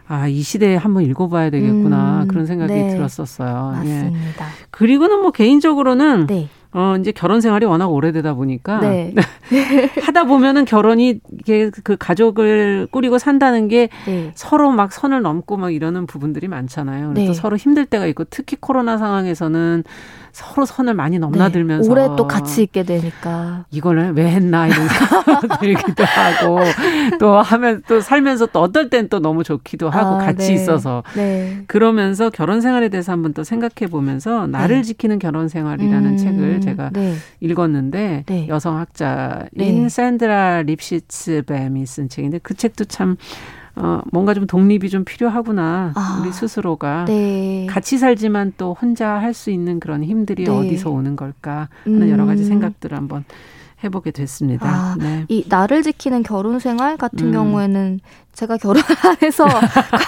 아, 이 시대에 한번 읽어봐야 되겠구나. 음, 그런 생각이 네. 들었었어요. 예. 맞습니다. 예. 그리고는 뭐 개인적으로는 네. 어, 이제 결혼 생활이 워낙 오래되다 보니까 네. 하다 보면은 결혼이 이게 그 가족을 꾸리고 산다는 게 네. 서로 막 선을 넘고 막 이러는 부분들이 많잖아요. 그래서 네. 서로 힘들 때가 있고 특히 코로나 상황에서는 서로 선을 많이 넘나들면서 네. 오래 또 같이 있게 되니까 이걸 왜 했나 이런 생각 들기도 하고 또 하면 또 살면서 또 어떨 땐 또 너무 좋기도 하고 아, 같이 네. 있어서 네. 그러면서 결혼 생활에 대해서 한번 또 생각해 보면서 나를 네. 지키는 결혼 생활이라는 음, 책을 제가 네. 읽었는데 네. 여성 학자인 샌드라 립시츠 뱀이 쓴 책인데 그 책도 참 어, 뭔가 좀 독립이 좀 필요하구나. 아, 우리 스스로가. 네. 같이 살지만 또 혼자 할 수 있는 그런 힘들이 네. 어디서 오는 걸까 하는 음. 여러 가지 음. 생각들을 한번 해보게 됐습니다. 아, 네. 이 나를 지키는 결혼 생활 같은 음. 경우에는 제가 결혼 안 해서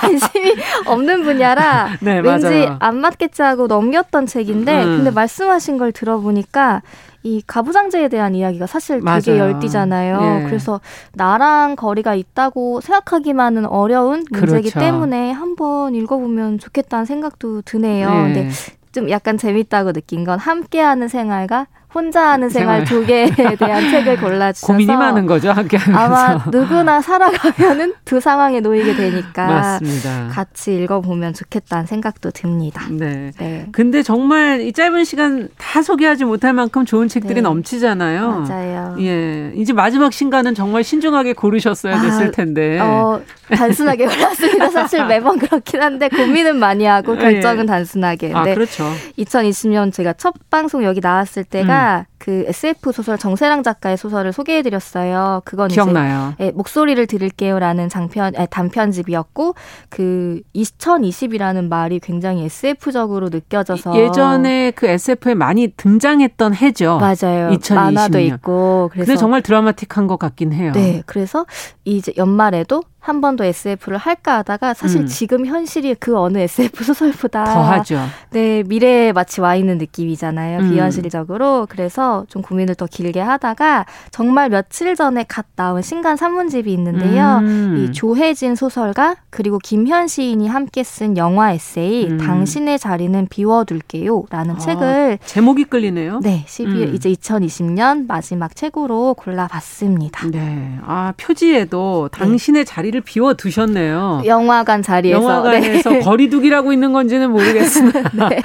관심이 없는 분야라 네, 왠지 맞아요. 안 맞겠지 하고 넘겼던 책인데 음. 근데 말씀하신 걸 들어보니까 이 가부장제에 대한 이야기가 사실 되게 맞아요. 열띠잖아요. 예. 그래서 나랑 거리가 있다고 생각하기만은 어려운 문제이기 그렇죠. 때문에 한번 읽어보면 좋겠다는 생각도 드네요. 예. 근데 좀 약간 재밌다고 느낀 건 함께하는 생활과 혼자 하는 생활, 두 개에 대한 책을 골라주셔서 고민이 많은 거죠 함께 하면서 아마 누구나 살아가면은 두 상황에 놓이게 되니까 맞습니다. 같이 읽어보면 좋겠다는 생각도 듭니다. 네. 네. 근데 정말 이 짧은 시간 다 소개하지 못할 만큼 좋은 책들이 네. 넘치잖아요. 맞아요. 예, 이제 마지막 신간은 정말 신중하게 고르셨어야 됐을 아, 텐데. 어, 단순하게 골랐습니다. 사실 매번 그렇긴 한데 고민은 많이 하고 결정은 예. 단순하게. 아, 그렇죠. 2020년 제가 첫 방송 여기 나왔을 때가 음. 그 SF 소설 정세랑 작가의 소설을 소개해드렸어요. 그건 기억나요. 이제 예, 목소리를 들을게요라는 장편 예, 단편집이었고 그 2020이라는 말이 굉장히 SF적으로 느껴져서 예전에 그 SF에 많이 등장했던 해죠. 맞아요. 2020년. 만화도 있고 그래서 근데 정말 드라마틱한 것 같긴 해요. 네, 그래서 이제 연말에도 한 번 더 SF를 할까 하다가 사실 음. 지금 현실이 그 어느 SF 소설보다 더하죠. 네, 미래에 마치 와 있는 느낌이잖아요. 음. 비현실적으로. 그래서 좀 고민을 더 길게 하다가 정말 며칠 전에 갓 나온 신간 산문집이 있는데요. 음. 이 조혜진 소설가 그리고 김현 시인이 함께 쓴 영화 에세이 음. 당신의 자리는 비워둘게요라는 아, 책을 제목이 끌리네요. 네, 12월 음. 이제 2020년 마지막 책으로 골라봤습니다. 네, 아 표지에도 네. 당신의 네. 자리를 비워 두셨네요. 영화관 자리에서 영화관에서 네. 거리두기라고 있는 건지는 모르겠으나 네.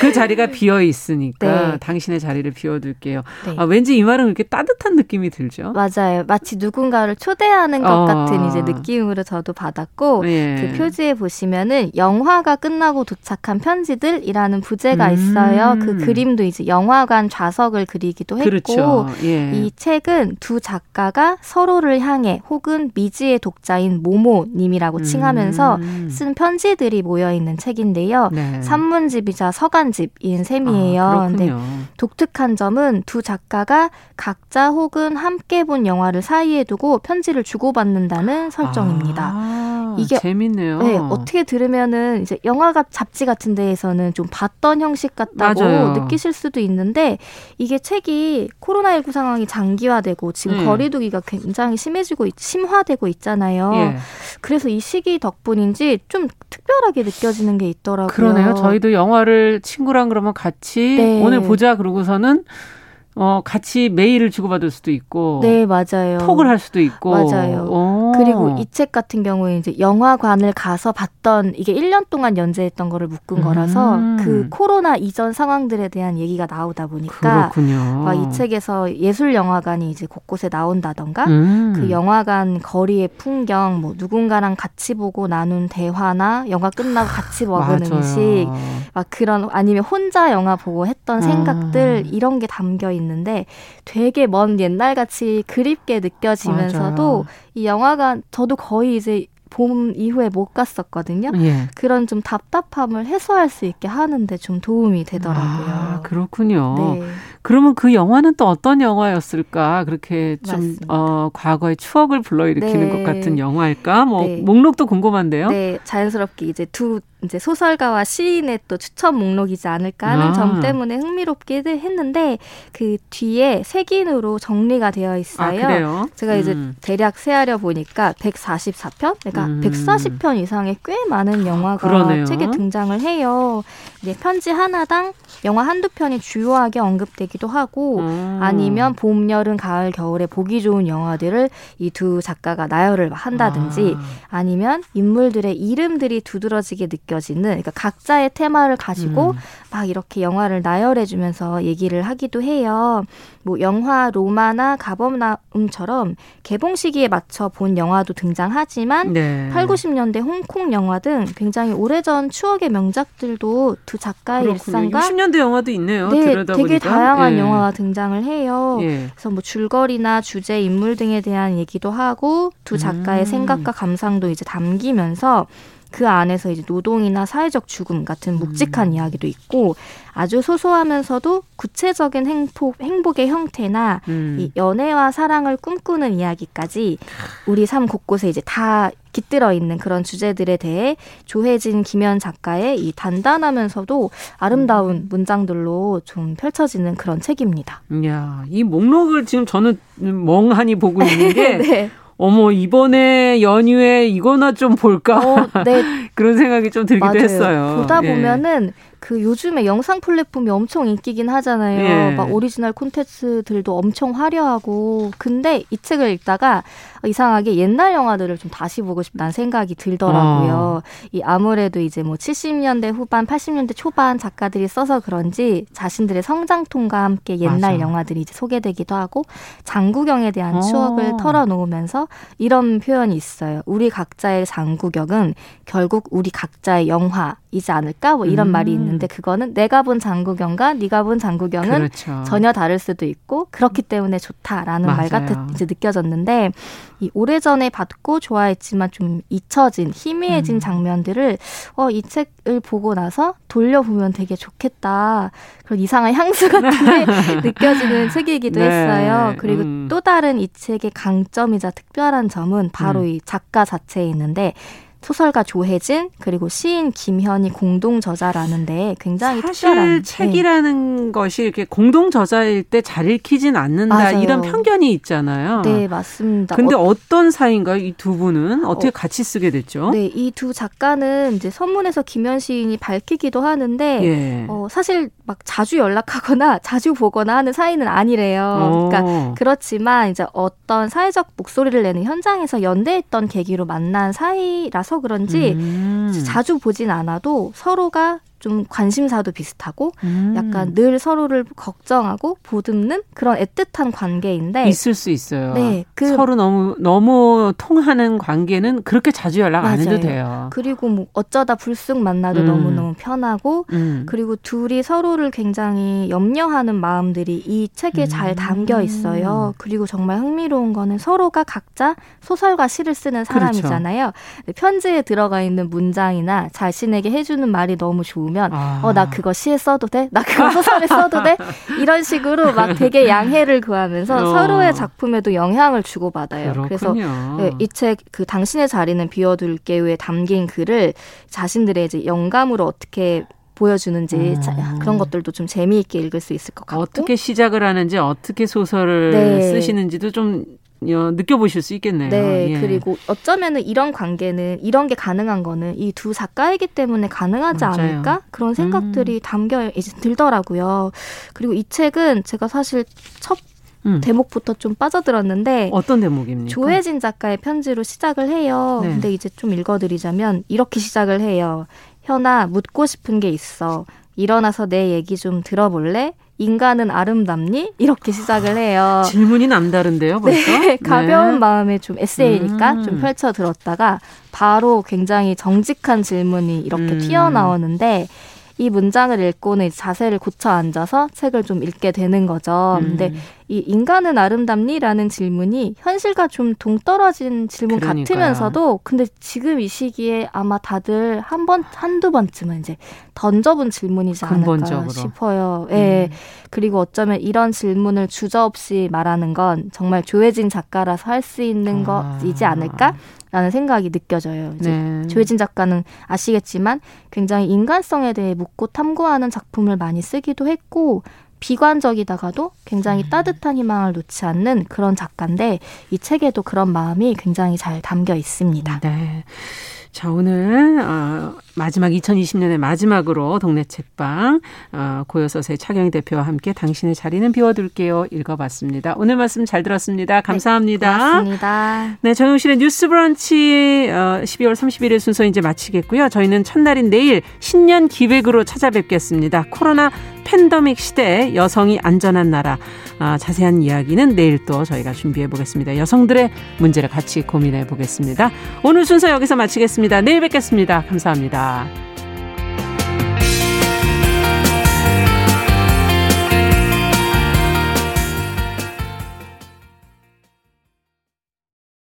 그 자리가 비어 있으니까 네. 당신의 자리를 비워 둘게요. 네. 아, 왠지 이 말은 그렇게 따뜻한 느낌이 들죠. 맞아요. 마치 누군가를 초대하는 것 어. 같은 이제 느낌으로 저도 받았고 예. 그 표지에 보시면은 영화가 끝나고 도착한 편지들이라는 부제가 음. 있어요. 그 그림도 이제 영화관 좌석을 그리기도 했고 그렇죠. 예. 이 책은 두 작가가 서로를 향해 혹은 미지의 독자인 모모님이라고 칭하면서 음. 쓴 편지들이 모여 있는 책인데요. 네. 산문집이자 서간집인 셈이에요. 아, 근데 독특한 점은 두 작가가 각자 혹은 함께 본 영화를 사이에 두고 편지를 주고받는다는 설정입니다. 아, 이게 재밌네요. 네, 어떻게 들으면은 이제 영화가 잡지 같은 데에서는 좀 봤던 형식 같다고 맞아요. 느끼실 수도 있는데 이게 책이 코로나19 상황이 장기화되고 지금 네. 거리두기가 굉장히 심해지고 심화되고 있잖아요. 예. 그래서 이 시기 덕분인지 좀 특별하게 느껴지는 게 있더라고요. 그러네요. 저희도 영화를 친구랑 그러면 같이 네. 오늘 보자 그러고서는 어, 같이 메일을 주고받을 수도 있고. 네, 맞아요. 톡을 할 수도 있고. 맞아요. 오. 그리고 이 책 같은 경우에 이제 영화관을 가서 봤던 이게 1년 동안 연재했던 거를 묶은 음. 거라서 그 코로나 이전 상황들에 대한 얘기가 나오다 보니까. 그렇군요. 이 책에서 예술 영화관이 이제 곳곳에 나온다던가 음. 그 영화관 거리의 풍경, 뭐 누군가랑 같이 보고 나눈 대화나 영화 끝나고 같이 먹은 음식, 막 그런 아니면 혼자 영화 보고 했던 생각들 음. 이런 게 담겨 있는 있는데 되게 먼 옛날같이 그립게 느껴지면서도 맞아요. 이 영화관 저도 거의 이제 봄 이후에 못 갔었거든요. 예. 그런 좀 답답함을 해소할 수 있게 하는데 좀 도움이 되더라고요. 아, 그렇군요. 네. 그러면 그 영화는 또 어떤 영화였을까? 그렇게 좀 어, 과거의 추억을 불러일으키는 네. 것 같은 영화일까? 뭐 네. 목록도 궁금한데요. 네, 자연스럽게 이제 두 이제 소설가와 시인의 또 추천 목록이지 않을까 하는 아. 점 때문에 흥미롭게 했는데 그 뒤에 색인으로 정리가 되어 있어요. 아, 제가 이제 음. 대략 세하려 보니까 144편, 그러니까 음. 140편 이상의 꽤 많은 영화가 그러네요. 책에 등장을 해요. 이제 편지 하나당 영화 한두 편이 주요하게 언급되기 도 하고 음. 아니면 봄, 여름, 가을, 겨울에 보기 좋은 영화들을 이 두 작가가 나열을 한다든지 아. 니면 인물들의 이름들이 두드러지게 느껴지는 그러니까 각자의 테마를 가지고 음. 막 이렇게 영화를 나열해 주면서 얘기를 하기도 해요. 뭐 영화 로마나 가범나움처럼 개봉 시기에 맞춰 본 영화도 등장하지만 네. 8, 90년대 홍콩 영화 등 굉장히 오래전 추억의 명작들도 두 작가의 그렇군요. 일상과 60년대 영화도 있네요. 네, 되게 보니까. 다양한 예. 영화가 등장을 해요. 예. 그래서 뭐 줄거리나 주제, 인물 등에 대한 얘기도 하고 두 작가의 음. 생각과 감상도 이제 담기면서 그 안에서 이제 노동이나 사회적 죽음 같은 묵직한 음. 이야기도 있고 아주 소소하면서도 구체적인 행복, 행복의 형태나 음. 이 연애와 사랑을 꿈꾸는 이야기까지 우리 삶 곳곳에 이제 다 깃들어 있는 그런 주제들에 대해 조혜진 김현 작가의 이 단단하면서도 아름다운 음. 문장들로 좀 펼쳐지는 그런 책입니다. 이야, 이 목록을 지금 저는 멍하니 보고 있는 게 네. 어머 이번에 연휴에 이거나 좀 볼까 어, 네. 그런 생각이 좀 들기도 맞아요. 했어요. 보다 예. 보면은 그 요즘에 영상 플랫폼이 엄청 인기긴 하잖아요. 예. 막 오리지널 콘텐츠들도 엄청 화려하고. 근데 이 책을 읽다가 이상하게 옛날 영화들을 좀 다시 보고 싶다는 생각이 들더라고요. 어. 이 아무래도 이제 뭐 70년대 후반, 80년대 초반 작가들이 써서 그런지 자신들의 성장통과 함께 옛날 맞아. 영화들이 이제 소개되기도 하고 장구경에 대한 어. 추억을 털어놓으면서 이런 표현이 있어요. 우리 각자의 장구경은 결국 우리 각자의 영화이지 않을까? 뭐 이런 음. 말이 있는 있는데 그거는 내가 본 장구경과 네가 본 장구경은 그렇죠. 전혀 다를 수도 있고 그렇기 때문에 좋다라는 맞아요. 말 같은 이제 느껴졌는데 이 오래전에 봤고 좋아했지만 좀 잊혀진 희미해진 음. 장면들을 어, 이 책을 보고 나서 돌려보면 되게 좋겠다. 그런 이상한 향수 같은 게 느껴지는 책이기도 네. 했어요. 그리고 음. 또 다른 이 책의 강점이자 특별한 점은 바로 음. 이 작가 자체에 있는데 소설가 조혜진 그리고 시인 김현이 공동 저자라는데 굉장히 사실 특별한 네. 책이라는 네. 것이 이렇게 공동 저자일 때 잘 읽히진 않는다 맞아요. 이런 편견이 있잖아요. 네 맞습니다. 근데 어, 떤 사이인가요? 이 두 분은 어떻게 어, 같이 쓰게 됐죠? 네, 이 두 작가는 이제 선문에서 김현 시인이 밝히기도 하는데 예. 어, 사실 막 자주 연락하거나 자주 보거나 하는 사이는 아니래요. 그러니까 어. 그렇지만 이제 어떤 사회적 목소리를 내는 현장에서 연대했던 계기로 만난 사이라서 그런지 음. 자주 보진 않아도 서로가 좀 관심사도 비슷하고 음. 약간 늘 서로를 걱정하고 보듬는 그런 애틋한 관계인데 있을 수 있어요. 네, 그 서로 너무 너무 통하는 관계는 그렇게 자주 연락 맞아요. 안 해도 돼요. 그리고 뭐 어쩌다 불쑥 만나도 음. 너무 너무 편하고 음. 그리고 둘이 서로를 굉장히 염려하는 마음들이 이 책에 잘 담겨 있어요. 그리고 정말 흥미로운 거는 서로가 각자 소설과 시를 쓰는 그렇죠. 사람이잖아요. 그렇죠. 편지에 들어가 있는 문장이나 자신에게 해주는 말이 너무 좋으면 보면 아. 어나 그거 시에 써도 돼? 나 그거 소설에 써도 돼? 이런 식으로 막 되게 양해를 구하면서 어. 서로의 작품에도 영향을 주고받아요. 그렇군요. 그래서 네, 이책 그 당신의 자리는 비워둘게요에 담긴 글을 자신들의 이제 영감으로 어떻게 보여주는지 음. 그런 것들도 좀 재미있게 읽을 수 있을 것 같고 어떻게 시작을 하는지 어떻게 소설을 네. 쓰시는지도 좀 어, 느껴보실 수 있겠네요. 네, 예. 그리고 어쩌면은 이런 관계는 이런 게 가능한 거는 이 두 작가이기 때문에 가능하지 맞아요. 않을까 그런 생각들이 음. 담겨 이제 들더라고요. 그리고 이 책은 제가 사실 첫 음. 대목부터 좀 빠져들었는데 어떤 대목입니까? 조혜진 작가의 편지로 시작을 해요. 네. 근데 이제 좀 읽어드리자면 이렇게 시작을 해요. 현아 묻고 싶은 게 있어. 일어나서 내 얘기 좀 들어볼래? 인간은 아름답니? 이렇게 시작을 해요. 질문이 남다른데요, 벌써? 네, 가벼운 네. 마음에 좀 에세이니까 음. 좀 펼쳐 들었다가 바로 굉장히 정직한 질문이 이렇게 음. 튀어나오는데 이 문장을 읽고는 자세를 고쳐 앉아서 책을 좀 읽게 되는 거죠. 음. 근데 이 인간은 아름답니라는 질문이 현실과 좀 동떨어진 질문 그러니까요. 같으면서도 근데 지금 이 시기에 아마 다들 한 번 한두 번쯤은 이제 던져본 질문이지 않을까 근본적으로. 싶어요. 예. 네. 음. 그리고 어쩌면 이런 질문을 주저없이 말하는 건 정말 조혜진 작가라서 할 수 있는 아. 것이지 않을까? 라는 생각이 느껴져요. 이제 네. 조혜진 작가는 아시겠지만 굉장히 인간성에 대해 묻고 탐구하는 작품을 많이 쓰기도 했고 비관적이다가도 굉장히 음. 따뜻한 희망을 놓지 않는 그런 작가인데 이 책에도 그런 마음이 굉장히 잘 담겨 있습니다. 네. 자, 오늘 어, 마지막 2020년의 마지막으로 동네 책방 어, 고요서의 차경희 대표와 함께 당신의 자리는 비워둘게요 읽어봤습니다. 오늘 말씀 잘 들었습니다. 네, 감사합니다. 네, 고맙습니다. 네, 정용실의 뉴스 브런치 어, 12월 31일 순서 이제 마치겠고요. 저희는 첫날인 내일 신년 기획으로 찾아뵙겠습니다. 코로나 팬더믹 시대에 여성이 안전한 나라 아, 자세한 이야기는 내일 또 저희가 준비해 보겠습니다. 여성들의 문제를 같이 고민해 보겠습니다. 오늘 순서 여기서 마치겠습니다. 내일 뵙겠습니다. 감사합니다.